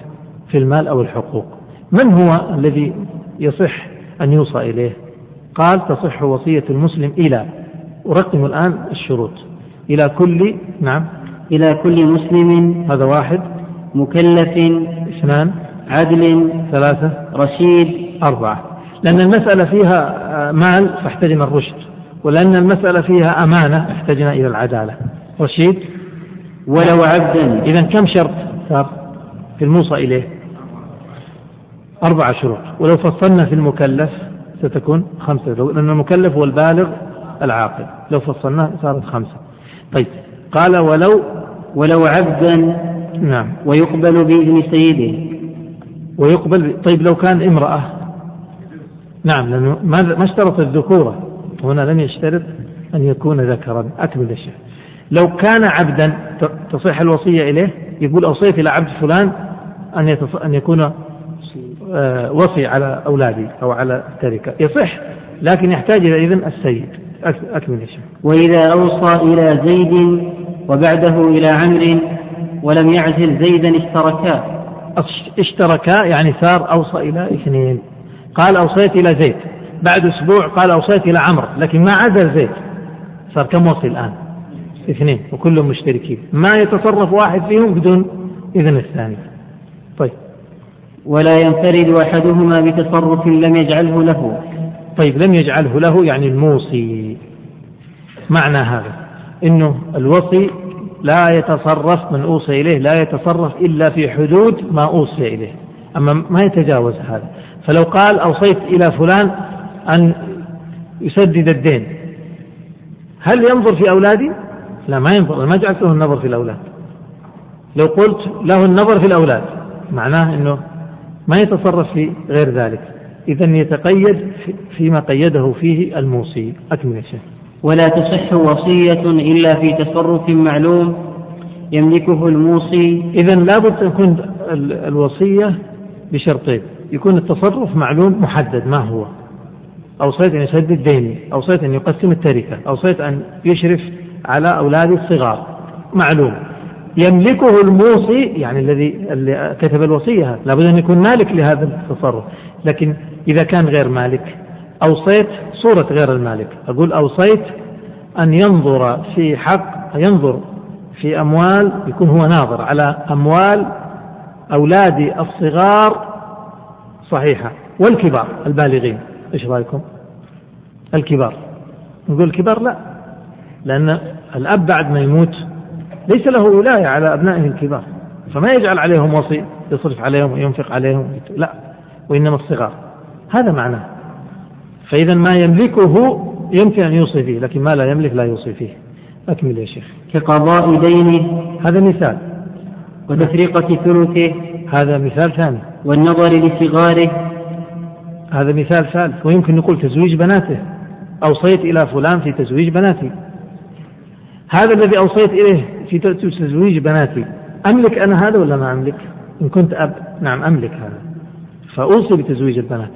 في المال أو الحقوق. من هو الذي يصح أن يوصى إليه؟ قال تصح وصية المسلم إلى أرقم الآن الشروط. إلى كل نعم. إلى كل مسلم. هذا واحد. مكلف. اثنان. عدل. ثلاثة. رشيد. أربعة. لأن المسألة فيها مال فاحتجنا الرشد ولأن المسألة فيها أمانة احتجنا إلى العدالة. رشيد. ولو عبدا. إذا كم شرط؟ صار. في الموصى إليه. أربع شروط. ولو فصلنا في المكلف ستكون خمسة. لأن المكلف هو البالغ العاقل. لو فصلناه صارت خمسة. طيب. قال ولو ولو عبدا نعم. ويقبل بإذن سيده ويقبل طيب لو كان امرأة. نعم لأنه ما اشترط الذكورة. هنا لم يشترط أن يكون ذكرا. أكمل الشيء. لو كان عبدا تصح الوصية إليه يقول أوصيت إلى عبد فلان أن أن يكون وصي على أولادي أو على التركة يصح لكن يحتاج إلى إذن السيد. أكمل الشيء وإذا أوصى إلى زيد وبعده إلى عمرو ولم يعزل زيدا اشتركا. اشتركا يعني صار أوصى إلى اثنين. قال أوصيت إلى زيد. بعد أسبوع قال أوصيت إلى عمرو لكن ما عزل زيد. صار كم وصي الآن؟ اثنين وكلهم مشتركين. ما يتصرف واحد فيهم بدون إذن الثاني. طيب. ولا ينفرد أحدهما بتصرف لم يجعله له. طيب لم يجعله له يعني الموصي. معنى هذا إنه الوصي لا يتصرف من أوصي إليه لا يتصرف إلا في حدود ما أوصي إليه. أما ما يتجاوز هذا. فلو قال أوصيت إلى فلان أن يسدد الدين هل ينظر في أولادي؟ لا ما ينظر. ما جعلت له النظر في الأولاد. لو قلت له النظر في الأولاد معناه إنه ما يتصرف في غير ذلك. إذا يتقيد فيما قيده فيه الموصي. أكمل شيء ولا تصح وصية إلا في تصرف معلوم يملكه الموصي. إذا لابد أن تكون الوصية بشرطين. يكون التصرف معلوم محدد ما هو؟ أوصيت أن يسدد ديني أوصيت أن يقسم التركة أوصيت أن يشرف على أولادي الصغار. معلوم. يملكه الموصي يعني الذي اللي كتب الوصية لابد أن يكون مالك لهذا التصرف. لكن إذا كان غير مالك أوصيت صورة غير المالك. أقول أوصيت أن ينظر في حق ينظر في أموال يكون هو ناظر على أموال أولادي الصغار صحيحة. والكبار البالغين. إيش رأيكم؟ الكبار. نقول الكبار لا لأن الأب بعد ما يموت ليس له ولاية على أبنائه الكبار. فما يجعل عليهم وصي يصرف عليهم وينفق عليهم. لا وإنما الصغار. هذا معناه. فإذا ما يملكه يمكن أن يوصي فيه لكن ما لا يملك لا يوصي فيه. أكمل يا شيخ. كقضاء دينه. هذا مثال. وتفريقة ثلثه. هذا مثال ثاني. والنظر لصغاره. هذا مثال ثالث. ويمكن نقول تزويج بناته. أوصيت إلى فلان في تزويج بناتي هذا الذي أوصيت إليه في تزويج بناتي أملك أنا هذا ولا ما أملك؟ إن كنت أب نعم أملك هذا. فأوصي بتزويج البنات.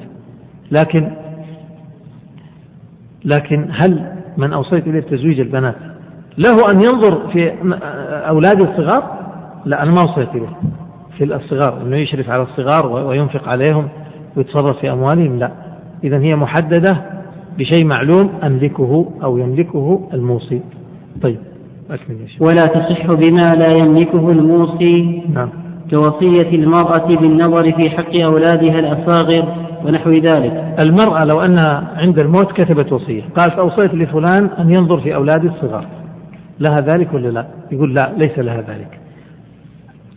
لكن لكن هل من أوصيت إليه تزويج البنات له أن ينظر في أولادي الصغار؟ لا أنا ما أوصيت إليه. في الصغار أنه يشرف على الصغار وينفق عليهم ويتصرف في أموالهم؟ لا. إذا هي محددة بشيء معلوم أملكه أو يملكه الموصي. طيب. ولا تصح بما لا يملكه الموصي نعم. كوصية المرأة بالنظر في حق أولادها الأصاغر ونحو ذلك. المرأة لو أنها عند الموت كتبت وصية. قالت أوصيت لفلان أن ينظر في أولادي الصغار. لها ذلك ولا لا؟ يقول لا ليس لها ذلك.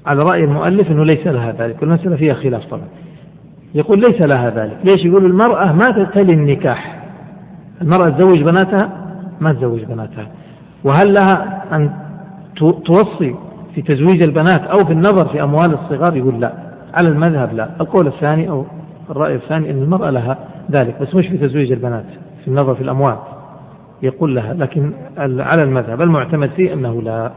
على رأي المؤلف أنه ليس لها ذلك والمسألة فيها خلاف طبعا. يقول ليس لها ذلك. ليش؟ يقول المرأة ما تتلي النكاح. المرأة تزوج بناتها ما تزوج بناتها. وهل لها أن توصي في تزويج البنات أو في النظر في أموال الصغار؟ يقول لا. على المذهب لا. القول الثاني أو الرأي الثاني أن المرأة لها ذلك بس مش في تزويج البنات في النظر في الأموال. يقول لها لكن على المذهب المعتمد فيه أنه لا.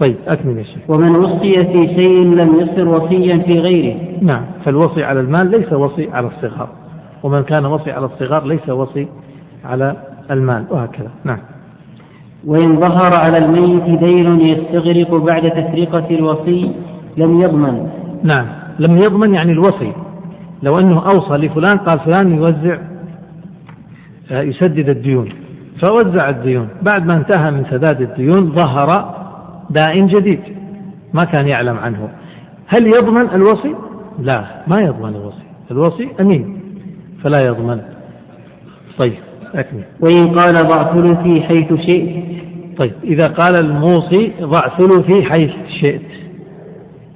طيب أكمل يا شيخ. ومن وصي في شيء لم يصر وصيا في غيره. نعم فالوصي على المال ليس وصي على الصغار ومن كان وصي على الصغار ليس وصي على المال وهكذا. نعم. وإن ظهر على الميت دين يستغرق بعد تفرقة الوصي لم يضمن. نعم. لم يضمن يعني الوصي. لو أنه أوصى لفلان قال فلان يوزع آه، يسدد الديون. فوزع الديون. بعد ما انتهى من سداد الديون ظهر دائن جديد. ما كان يعلم عنه. هل يضمن الوصي؟ لا ما يضمن الوصي. الوصي أمين فلا يضمن. طيب. أكمل. وإن قال ضع ثلثي حيث شئت. طيب إذا قال الموصي ضع ثلثي حيث شئت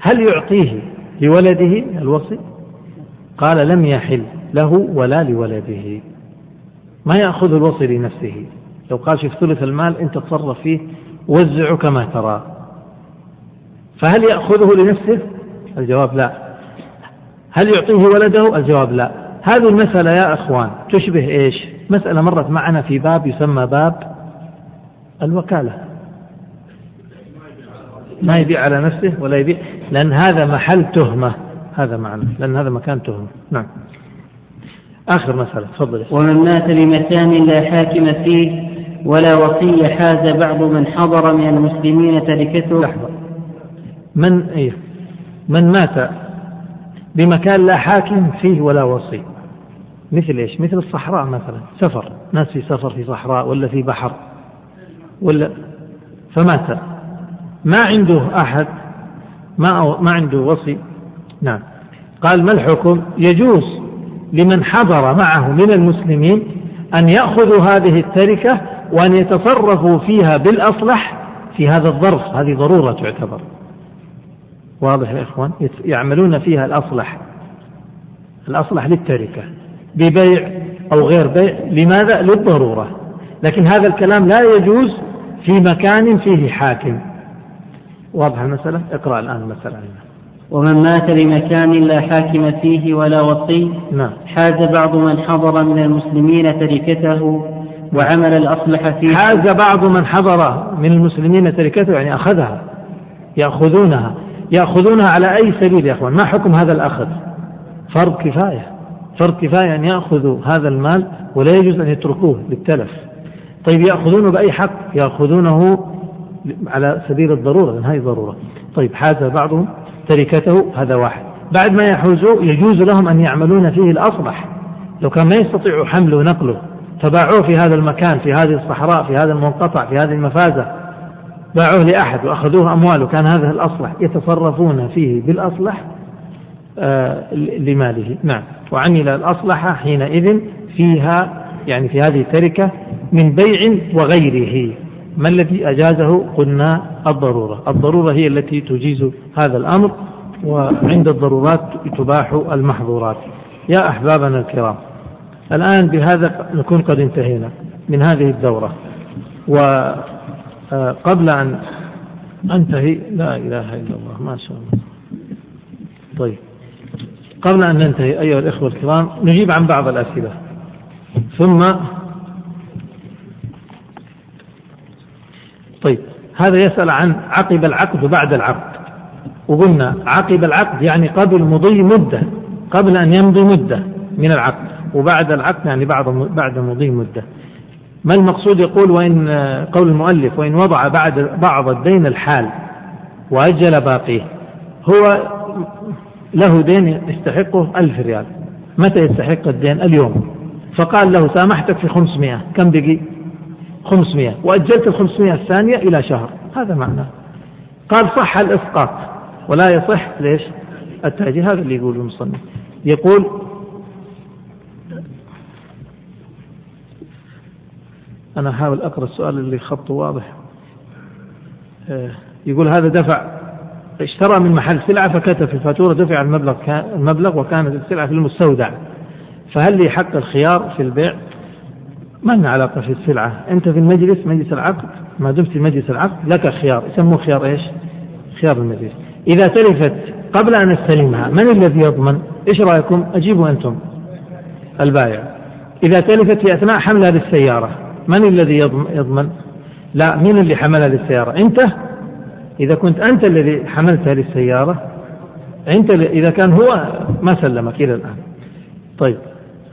هل يعطيه لولده الوصي؟ قال لم يحل له ولا لولده. ما يأخذ الوصي لنفسه؟ لو قال شوف ثلث المال أنت تصرف فيه وزعه كما ترى. فهل يأخذه لنفسه؟ الجواب لا. هل يعطيه ولده؟ الجواب لا. هذه المسألة يا أخوان تشبه إيش؟ مسألة مرت معنا في باب يسمى باب الوكالة. ما يبيع على نفسه ولا يبيع لأن هذا محل تهمة هذا معنى لأن هذا مكان تهمة. نعم. آخر مسألة تفضل. ومن مات بمكان لا حاكم فيه ولا وصي حاز بعض من حضر من المسلمين تركته. لحظة. من إيه؟ من مات بمكان لا حاكم فيه ولا وصي مثل إيش؟ مثل الصحراء مثلا. سفر. ناس في سفر في صحراء ولا في بحر ولا فمات. ما عنده أحد. ما ما عنده وصي. نعم. قال ما الحكم؟ يجوز لمن حضر معه من المسلمين أن يأخذوا هذه التركة وأن يتصرفوا فيها بالأصلح في هذا الظرف. هذه ضرورة تعتبر. واضح يا إخوان؟ يعملون فيها الأصلح. الأصلح للتركة. ببيع أو غير بيع لماذا؟ للضرورة. لكن هذا الكلام لا يجوز في مكان فيه حاكم. واضح المسألة؟ اقرأ الآن المسألة. ومن مات بمكان لا حاكم فيه ولا وصي نعم. حاز بعض من حضر من المسلمين تركته وعمل الأصلح فيه. حاز بعض من حضر من المسلمين تركته يعني أخذها يأخذونها. يأخذونها على أي سبيل يا أخوان؟ ما حكم هذا الأخذ؟ فرض كفاية. كفاية أن يأخذوا هذا المال ولا يجوز أن يتركوه للتلف طيب يأخذونه بأي حق؟ يأخذونه على سبيل الضرورة لأن هذه ضرورة. طيب حاز بعضهم تركته هذا واحد. بعد ما يحوزوا يجوز لهم أن يعملون فيه الأصلح. لو كان ما يستطيعوا حمله ونقله فباعوه في هذا المكان في هذه الصحراء في هذا المنقطع في هذه المفازة. باعوه لأحد وأخذوه أمواله كان هذا الأصلح. يتصرفون فيه بالأصلح لماله. نعم. وعمل الأصلح حينئذ فيها يعني في هذه التركة من بيع وغيره. ما الذي أجازه؟ قلنا الضرورة. الضرورة هي التي تجيز هذا الأمر وعند الضرورات تباح المحظورات. يا أحبابنا الكرام الآن بهذا نكون قد انتهينا من هذه الدورة. و آه، أن أنتهي لا إله إلا الله ما شاء الله. طيب. قبل أن ننتهي أيها الإخوة الكرام نجيب عن بعض الأسئلة. ثم طيب هذا يسأل عن عقب العقد وبعد العقد. وقلنا عقب العقد يعني قبل مضي مدة قبل أن يمضي مدة من العقد. وبعد العقد يعني بعد بعد مضي مدة. ما المقصود؟ يقول وإن قول المؤلف وإن وضع بعد بعض الدين الحال وأجل باقيه. هو له دين يستحقه ألف ريال. متى يستحق الدين؟ اليوم. فقال له سامحتك في خمسمائة. كم بقي؟ خمسمائة. وأجلت الخمسمائة الثانية إلى شهر. هذا معناه. قال صح الإسقاط. ولا يصح ليش؟ التأجيل هذا اللي يقول المصنف. يقول أنا أحاول أقرأ السؤال اللي خطه واضح. آه، يقول هذا دفع اشترى من محل سلعة فكتب في الفاتورة دفع المبلغ المبلغ وكانت السلعة في المستودع. فهل لي حق الخيار في البيع؟ ما لنا علاقة في السلعة. أنت في المجلس مجلس العقد. ما دمت في مجلس العقد لك خيار. يسموه خيار إيش؟ خيار المجلس. إذا تلفت قبل أن استلمها من الذي يضمن؟ إيش رأيكم؟ أجيبوا أنتم. البائع. إذا تلفت في أثناء حملها للسيارة من الذي يضمن؟ لا مين اللي حملها للسيارة؟ أنت إذا كنت أنت الذي حملتها للسيارة أنت إذا كان هو ما سلمك إلى الآن. طيب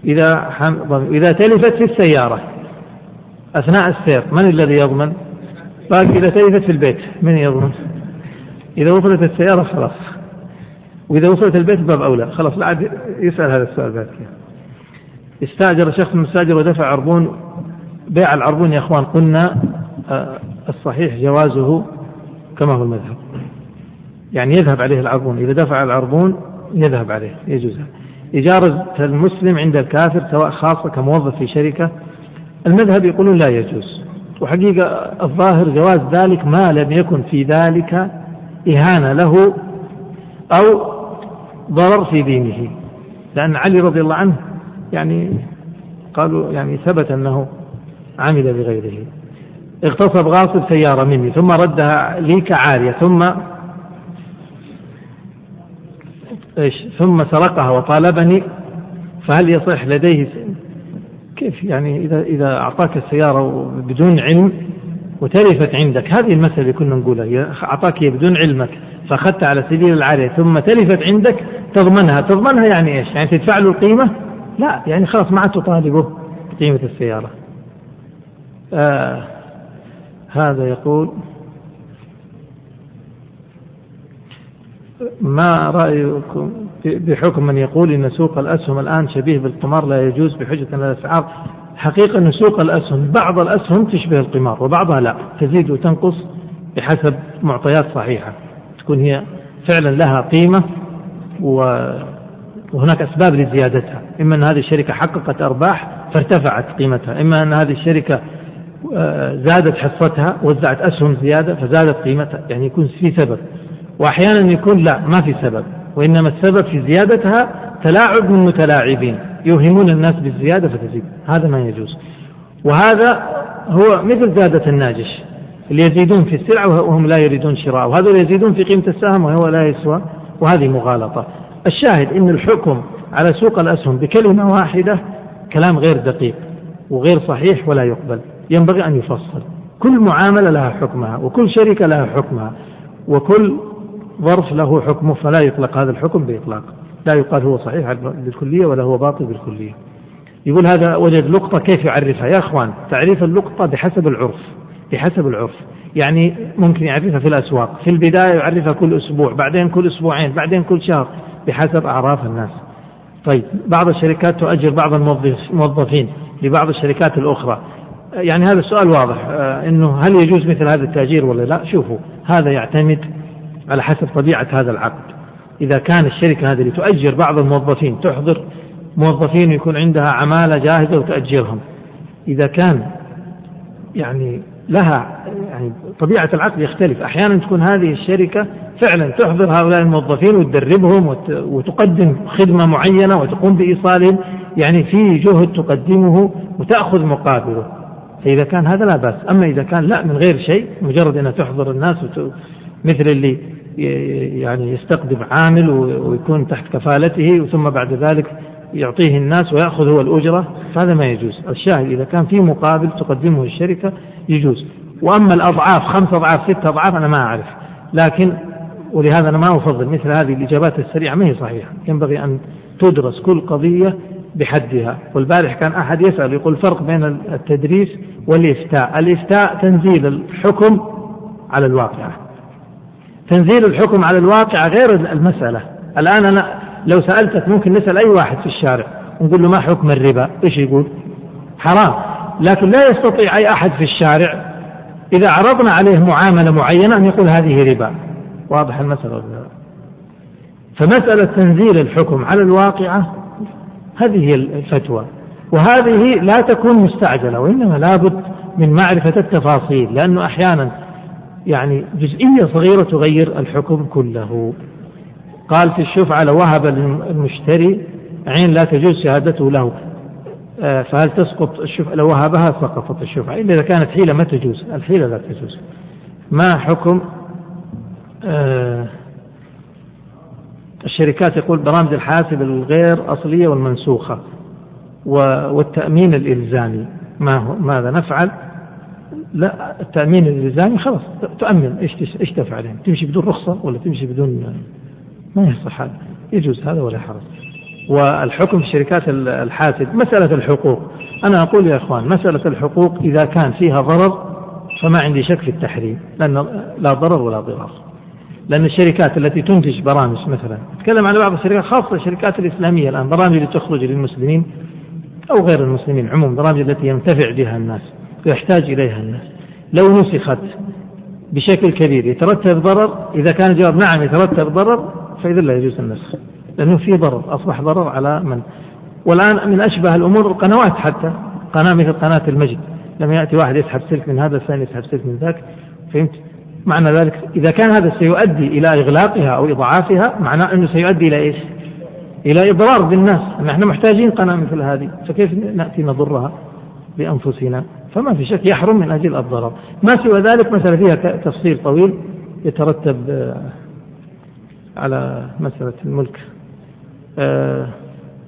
إذا حم... إذا تلفت في السيارة أثناء السير من الذي يضمن؟ باقي إذا تلفت في البيت من يضمن؟ إذا وصلت السيارة خلاص. وإذا وصلت البيت باب أولى. خلاص لا عاد يسأل هذا السؤال بعد كده. استاجر شخص مستاجر ودفع عربون بيع العربون يا إخوان. قلنا آه، الصحيح جوازه كما هو المذهب. يعني يذهب عليه العربون. إذا دفع العربون يذهب عليه يجوز. إجارة المسلم عند الكافر سواء خاصة كموظف في شركة المذهب يقولون لا يجوز. وحقيقة الظاهر جواز ذلك ما لم يكن في ذلك إهانة له أو ضرر في دينه. لأن علي رضي الله عنه يعني قالوا يعني ثبت أنه عمل بغيره. اغتصب غاصب سيارة مني ثم ردها لي كعارية ثم إيش ثم سرقها وطالبني فهل يصح لديه كيف يعني إذا إذا أعطاك السيارة بدون علم وتلفت عندك هذه المسألة اللي كنا نقولها أعطاك بدون علمك فاخذتها على سبيل العاريه ثم تلفت عندك تضمنها تضمنها يعني إيش؟ يعني تدفع له القيمة؟ لا يعني خلاص ما عاد تطالبه بقيمة السيارة. آه هذا يقول ما رأيكم بحكم من يقول إن سوق الأسهم الآن شبيه بالقمار لا يجوز بحجة الأسعار حقيقة أن سوق الأسهم بعض الأسهم تشبه القمار وبعضها لا. تزيد وتنقص بحسب معطيات صحيحة. تكون هي فعلا لها قيمة وهناك أسباب لزيادتها. إما أن هذه الشركة حققت أرباح فارتفعت قيمتها. إما أن هذه الشركة زادت حصتها وزعت أسهم زيادة فزادت قيمتها يعني يكون في سبب. وأحيانا يكون لا ما في سبب. وإنما السبب في زيادتها تلاعب من متلاعبين يوهمون الناس بالزيادة فتزيد. هذا ما يجوز. وهذا هو مثل زادة الناجش اللي يزيدون في السلعة وهم لا يريدون شراء وهذول يزيدون في قيمة السهم وهو لا يسوى وهذه مغالطة. الشاهد أن الحكم على سوق الأسهم بكلمة واحدة كلام غير دقيق وغير صحيح ولا يقبل. ينبغي أن يفصل. كل معاملة لها حكمها وكل شركة لها حكمها وكل ظرف له حكمه فلا يطلق هذا الحكم بإطلاق. لا يقال هو صحيح بالكلية ولا هو باطل بالكلية. يقول هذا وجد لقطة كيف يعرفها؟ يا أخوان تعريف اللقطة بحسب العرف بحسب العرف. يعني ممكن يعرفها في الأسواق. في البداية يعرفها كل أسبوع بعدين كل أسبوعين بعدين كل شهر بحسب أعراف الناس. طيب بعض الشركات تؤجر بعض الموظفين لبعض الشركات الأخرى. يعني هذا السؤال واضح آه، إنه هل يجوز مثل هذا التأجير ولا لا؟ شوفوا هذا يعتمد على حسب طبيعة هذا العقد. إذا كان الشركة هذه اللي تؤجر بعض الموظفين تحضر موظفين يكون عندها عمالة جاهزة وتأجرهم. إذا كان يعني لها يعني طبيعة العقد يختلف. أحيانا تكون هذه الشركة فعلا تحضر هؤلاء الموظفين وتدربهم وتقدم خدمة معينة وتقوم بإيصالهم. يعني في جهد تقدمه وتأخذ مقابله. فإذا كان هذا لا بأس. أما إذا كان لا من غير شيء مجرد أنها تحضر الناس مثل اللي يعني يستقدم عامل ويكون تحت كفالته ثم بعد ذلك يعطيه الناس ويأخذ هو الأجرة فهذا ما يجوز. الشاهد إذا كان في مقابل تقدمه الشركة يجوز. وأما الأضعاف خمس أضعاف ست أضعاف أنا ما أعرف. لكن ولهذا أنا ما أفضل مثل هذه الإجابات السريعة ما هي صحيحة. ينبغي أن تدرس كل قضية بحدها. والبارح كان أحد يسأل يقول الفرق بين التدريس والإفتاء. الإفتاء تنزيل الحكم على الواقع. تنزيل الحكم على الواقع غير المسألة. الآن أنا لو سألتك ممكن نسأل أي واحد في الشارع ونقول له ما حكم الربا؟ إيش يقول؟ حرام. لكن لا يستطيع أي أحد في الشارع إذا عرضنا عليه معاملة معينة أن يقول هذه ربا. واضح المسألة فمسألة تنزيل الحكم على الواقعة هذه الفتوى. وهذه لا تكون مستعجلة وإنما لابد من معرفة التفاصيل لأنه أحيانا يعني جزئية صغيرة تغير الحكم كله. قال في الشفعة وهب المشتري عين لا تجوز شهادته له. آه، فهل تسقط الشفعة لو وهبها؟ سقطت الشفعة إلا إذا كانت حيلة ما تجوز الحيلة لا تجوز. ما حكم؟ آه، الشركات يقول برامج الحاسب الغير أصلية والمنسوخة والتأمين الإلزامي. ما هو ماذا نفعل؟ لا التأمين الإلزامي خلاص تؤمن. إيش إيش تفعل يعني؟ تمشي بدون رخصة ولا تمشي بدون؟ ما يصح هذا يجوز هذا ولا حرج والحكم في شركات الحاسب مسألة الحقوق. أنا أقول يا إخوان مسألة الحقوق إذا كان فيها ضرر فما عندي شك في التحريم لأن لا ضرر ولا ضرار. لأن الشركات التي تنتج برامج مثلا أتكلم على بعض الشركات خاصة الشركات الإسلامية الآن برامج اللي تخرج للمسلمين أو غير المسلمين عموما برامج التي ينتفع بها الناس ويحتاج إليها الناس. لو نسخت بشكل كبير يترتب ضرر إذا كان الجواب نعم يترتب ضرر فإذا لا يجوز النسخ لأنه في ضرر أصبح ضرر على من؟ والآن من أشبه الأمور القنوات حتى قناة مثل قناة المجد لما يأتي واحد يسحب سلك من هذا الثاني يسحب سلك من ذاك فهمت؟ معنى ذلك إذا كان هذا سيؤدي إلى إغلاقها أو إضعافها معناه أنه سيؤدي إلى إيش؟ إلى إضرار بالناس. نحن محتاجين قناة مثل هذه. فكيف نأتي نضرها بأنفسنا؟ فما في شك يحرم من أجل الضرر. ما سوى ذلك مسألة فيها تفصيل طويل يترتب آه، على مسألة الملك. آه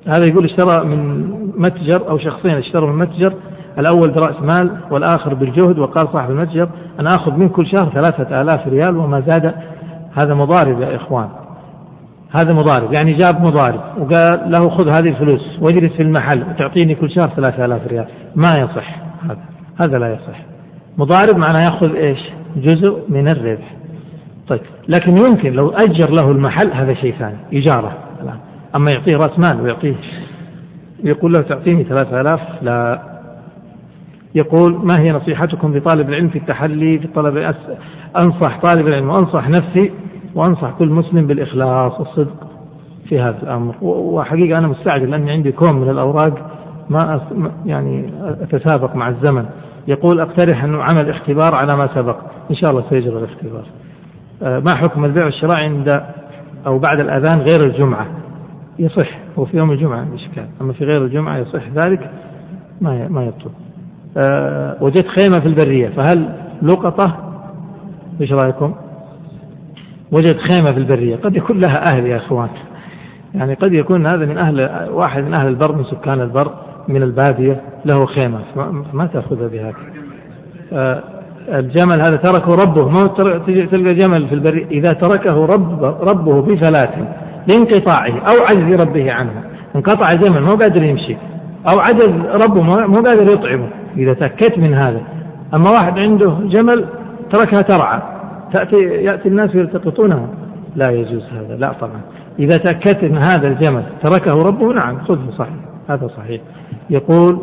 هذا يقول اشترى من متجر أو شخصين اشتروا من متجر الأول برأس مال والآخر بالجهد وقال صاحب المتجر أنا آخذ من كل شهر ثلاثة آلاف ريال وما زاد. هذا مضارب يا إخوان. هذا مضارب يعني جاب مضارب وقال له خذ هذه الفلوس واجلس في المحل وتعطيني كل شهر ثلاثة آلاف ريال. ما يصح هذا هذا لا يصح. مضارب معناه يأخذ إيش؟ جزء من الربح. طيب لكن يمكن لو أجر له المحل هذا شيء ثاني إجارة أما يعطيه رأس مال ويعطيه يقول له تعطيني ثلاثة آلاف لا. يقول ما هي نصيحتكم لطالب العلم في التحلي في طلب أنصح طالب العلم وأنصح نفسي وأنصح كل مسلم بالإخلاص والصدق في هذا الأمر. وحقيقة أنا مستعجل لأني عندي كوم من الأوراق ما يعني أتسابق مع الزمن. يقول أقترح أنه عمل اختبار على ما سبق. إن شاء الله سيجرى الاختبار. آه، ما حكم البيع والشراء عند أو بعد الأذان غير الجمعة؟ يصح هو في يوم الجمعة إشكال أما في غير الجمعة يصح ذلك ما ما يطلب. وجدت خيمة في البرية فهل لقطة؟ إيش رأيكم؟ وجدت خيمة في البرية قد يكون لها أهل يا إخوان. يعني قد يكون هذا من أهل واحد من أهل البر من سكان البر من البادية له خيمة. ما تأخذها بهذا. أه الجمل هذا تركه ربه. ما تلقى جمل في البرية؟ إذا تركه رب ربه بفلاة لانقطاعه أو عجز ربه عنه. انقطع الجمل مو قادر يمشي. أو عجز ربه مو قادر يطعمه. إذا تأكدت من هذا. أما واحد عنده جمل تركها ترعى. تأتي يأتي الناس يلتقطونها لا يجوز هذا. لا طبعا. إذا تأكدت أن هذا الجمل تركه ربه نعم خذه صحيح. هذا صحيح. يقول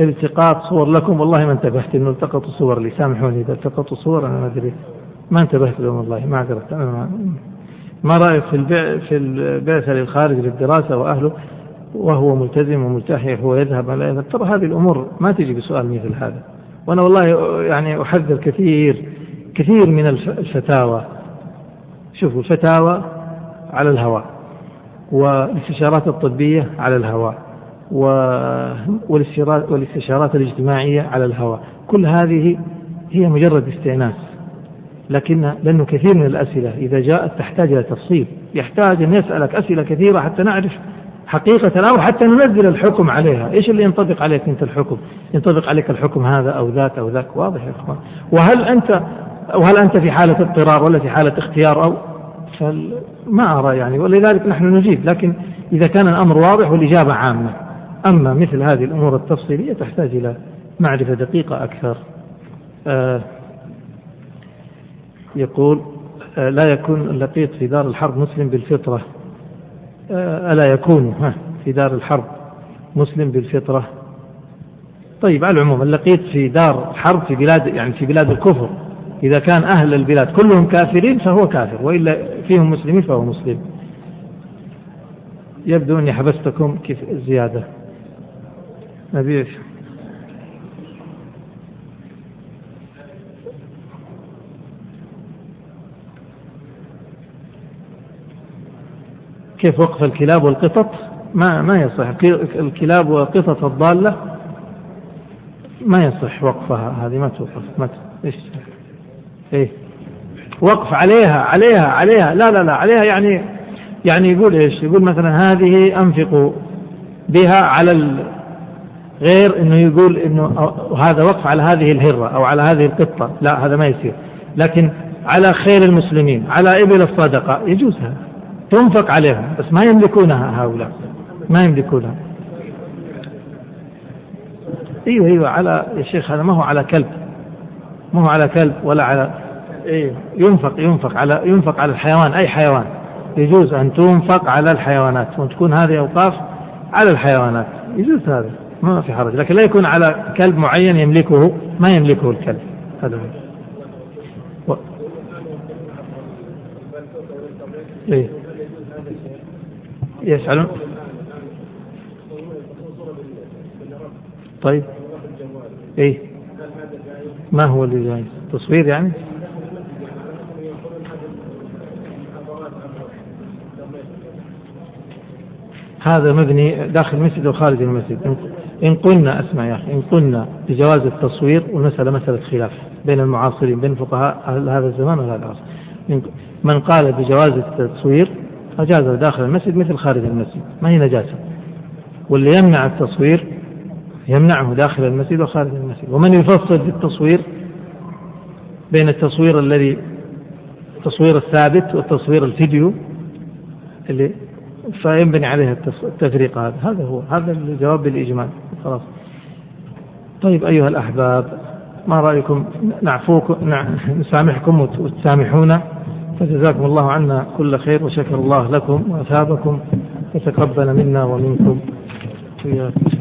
التقاط صور لكم. والله ما انتبهت إنه التقطوا صور لي. سامحوني إذا التقطوا صور أنا ما أدري. ما انتبهت لهم والله ما عرفت أنا ما, ما رايك في البعثة للخارج للدراسة وأهله. وهو ملتزم وملتحي هو يذهب لا يذهب. ترى هذه الأمور ما تجي بسؤال مثل هذا. وأنا والله يعني أحذر كثير كثير من الفتاوى. شوفوا الفتاوى على الهواء والاستشارات الطبية على الهواء والاستشارات الاجتماعية على الهواء. كل هذه هي مجرد استئناس. لكن لأنه كثير من الأسئلة إذا جاءت تحتاج إلى تفصيل. يحتاج أن يسألك أسئلة كثيرة حتى نعرف حقيقة الأمر حتى ننزل الحكم عليها. إيش اللي ينطبق عليك أنت الحكم؟ ينطبق عليك الحكم هذا أو ذاك أو ذاك. واضح يا إخوان. وهل أنت وهل أنت في حالة اضطرار ولا في حالة اختيار أو ما أرى يعني. ولذلك نحن نجيب. لكن إذا كان الأمر واضح والإجابة عامة. أما مثل هذه الأمور التفصيلية تحتاج إلى معرفة دقيقة أكثر. آه يقول آه، لا يكون اللقيط في دار الحرب مسلم بالفطرة. ألا يكون في دار الحرب مسلم بالفطرة. طيب على العموم اللقيط في دار حرب في بلاد يعني في بلاد الكفر. إذا كان أهل البلاد كلهم كافرين فهو كافر وإلا فيهم مسلمين فهو مسلم. يبدو أني حبستكم كيف زيادة. نبي كيف وقف الكلاب والقطط؟ ما ما يصح. الكلاب والقطط الضالة ما يصح وقفها هذه ما توقف ما إيش؟ إيه. وقف عليها عليها عليها. لا لا لا عليها يعني يعني يقول إيش؟ يقول مثلا هذه انفقوا بها على غير إنه يقول إنه هذا وقف على هذه الهرة أو على هذه القطة. لا هذا ما يصير. لكن على خير المسلمين على إبل الصدقه يجوز هذا تنفق عليهم بس ما يملكونها هؤلاء. ما يملكونها. أيوه أيوه على يا شيخ هذا ما هو على كلب. ما هو على كلب ولا على إيه ينفق ينفق على ينفق على الحيوان أي حيوان. يجوز أن تنفق على الحيوانات. وتكون هذه أوقاف على الحيوانات. يجوز هذا. ما في حرج. لكن لا يكون على كلب معين يملكه ما يملكه الكلب. هذا هو. و... إيه. يسألون. طيب. إيه؟ ما هو اللي جاي؟ تصوير يعني؟ هذا مبني داخل المسجد وخارج المسجد؟ إن قلنا أسمع يا أخي إن قلنا بجواز التصوير والمسألة مسألة خلاف بين المعاصرين بين فقهاء هذا الزمان وهذا العصر من قال بجواز التصوير أجاز داخل المسجد مثل خارج المسجد ما هي نجاسة. واللي يمنع التصوير يمنعه داخل المسجد وخارج المسجد. ومن يفصل في التصوير بين التصوير الذي التصوير الثابت والتصوير الفيديو اللي فينبني عليه التفريق هذا. هذا هو هذا الجواب بالإجمال خلاص. طيب أيها الأحباب ما رأيكم؟ نعفوكم نسامحكم وتسامحونا. فجزاكم الله عنا كل خير وشكر الله لكم وأثابكم. وتقبل منا ومنكم. وإياكم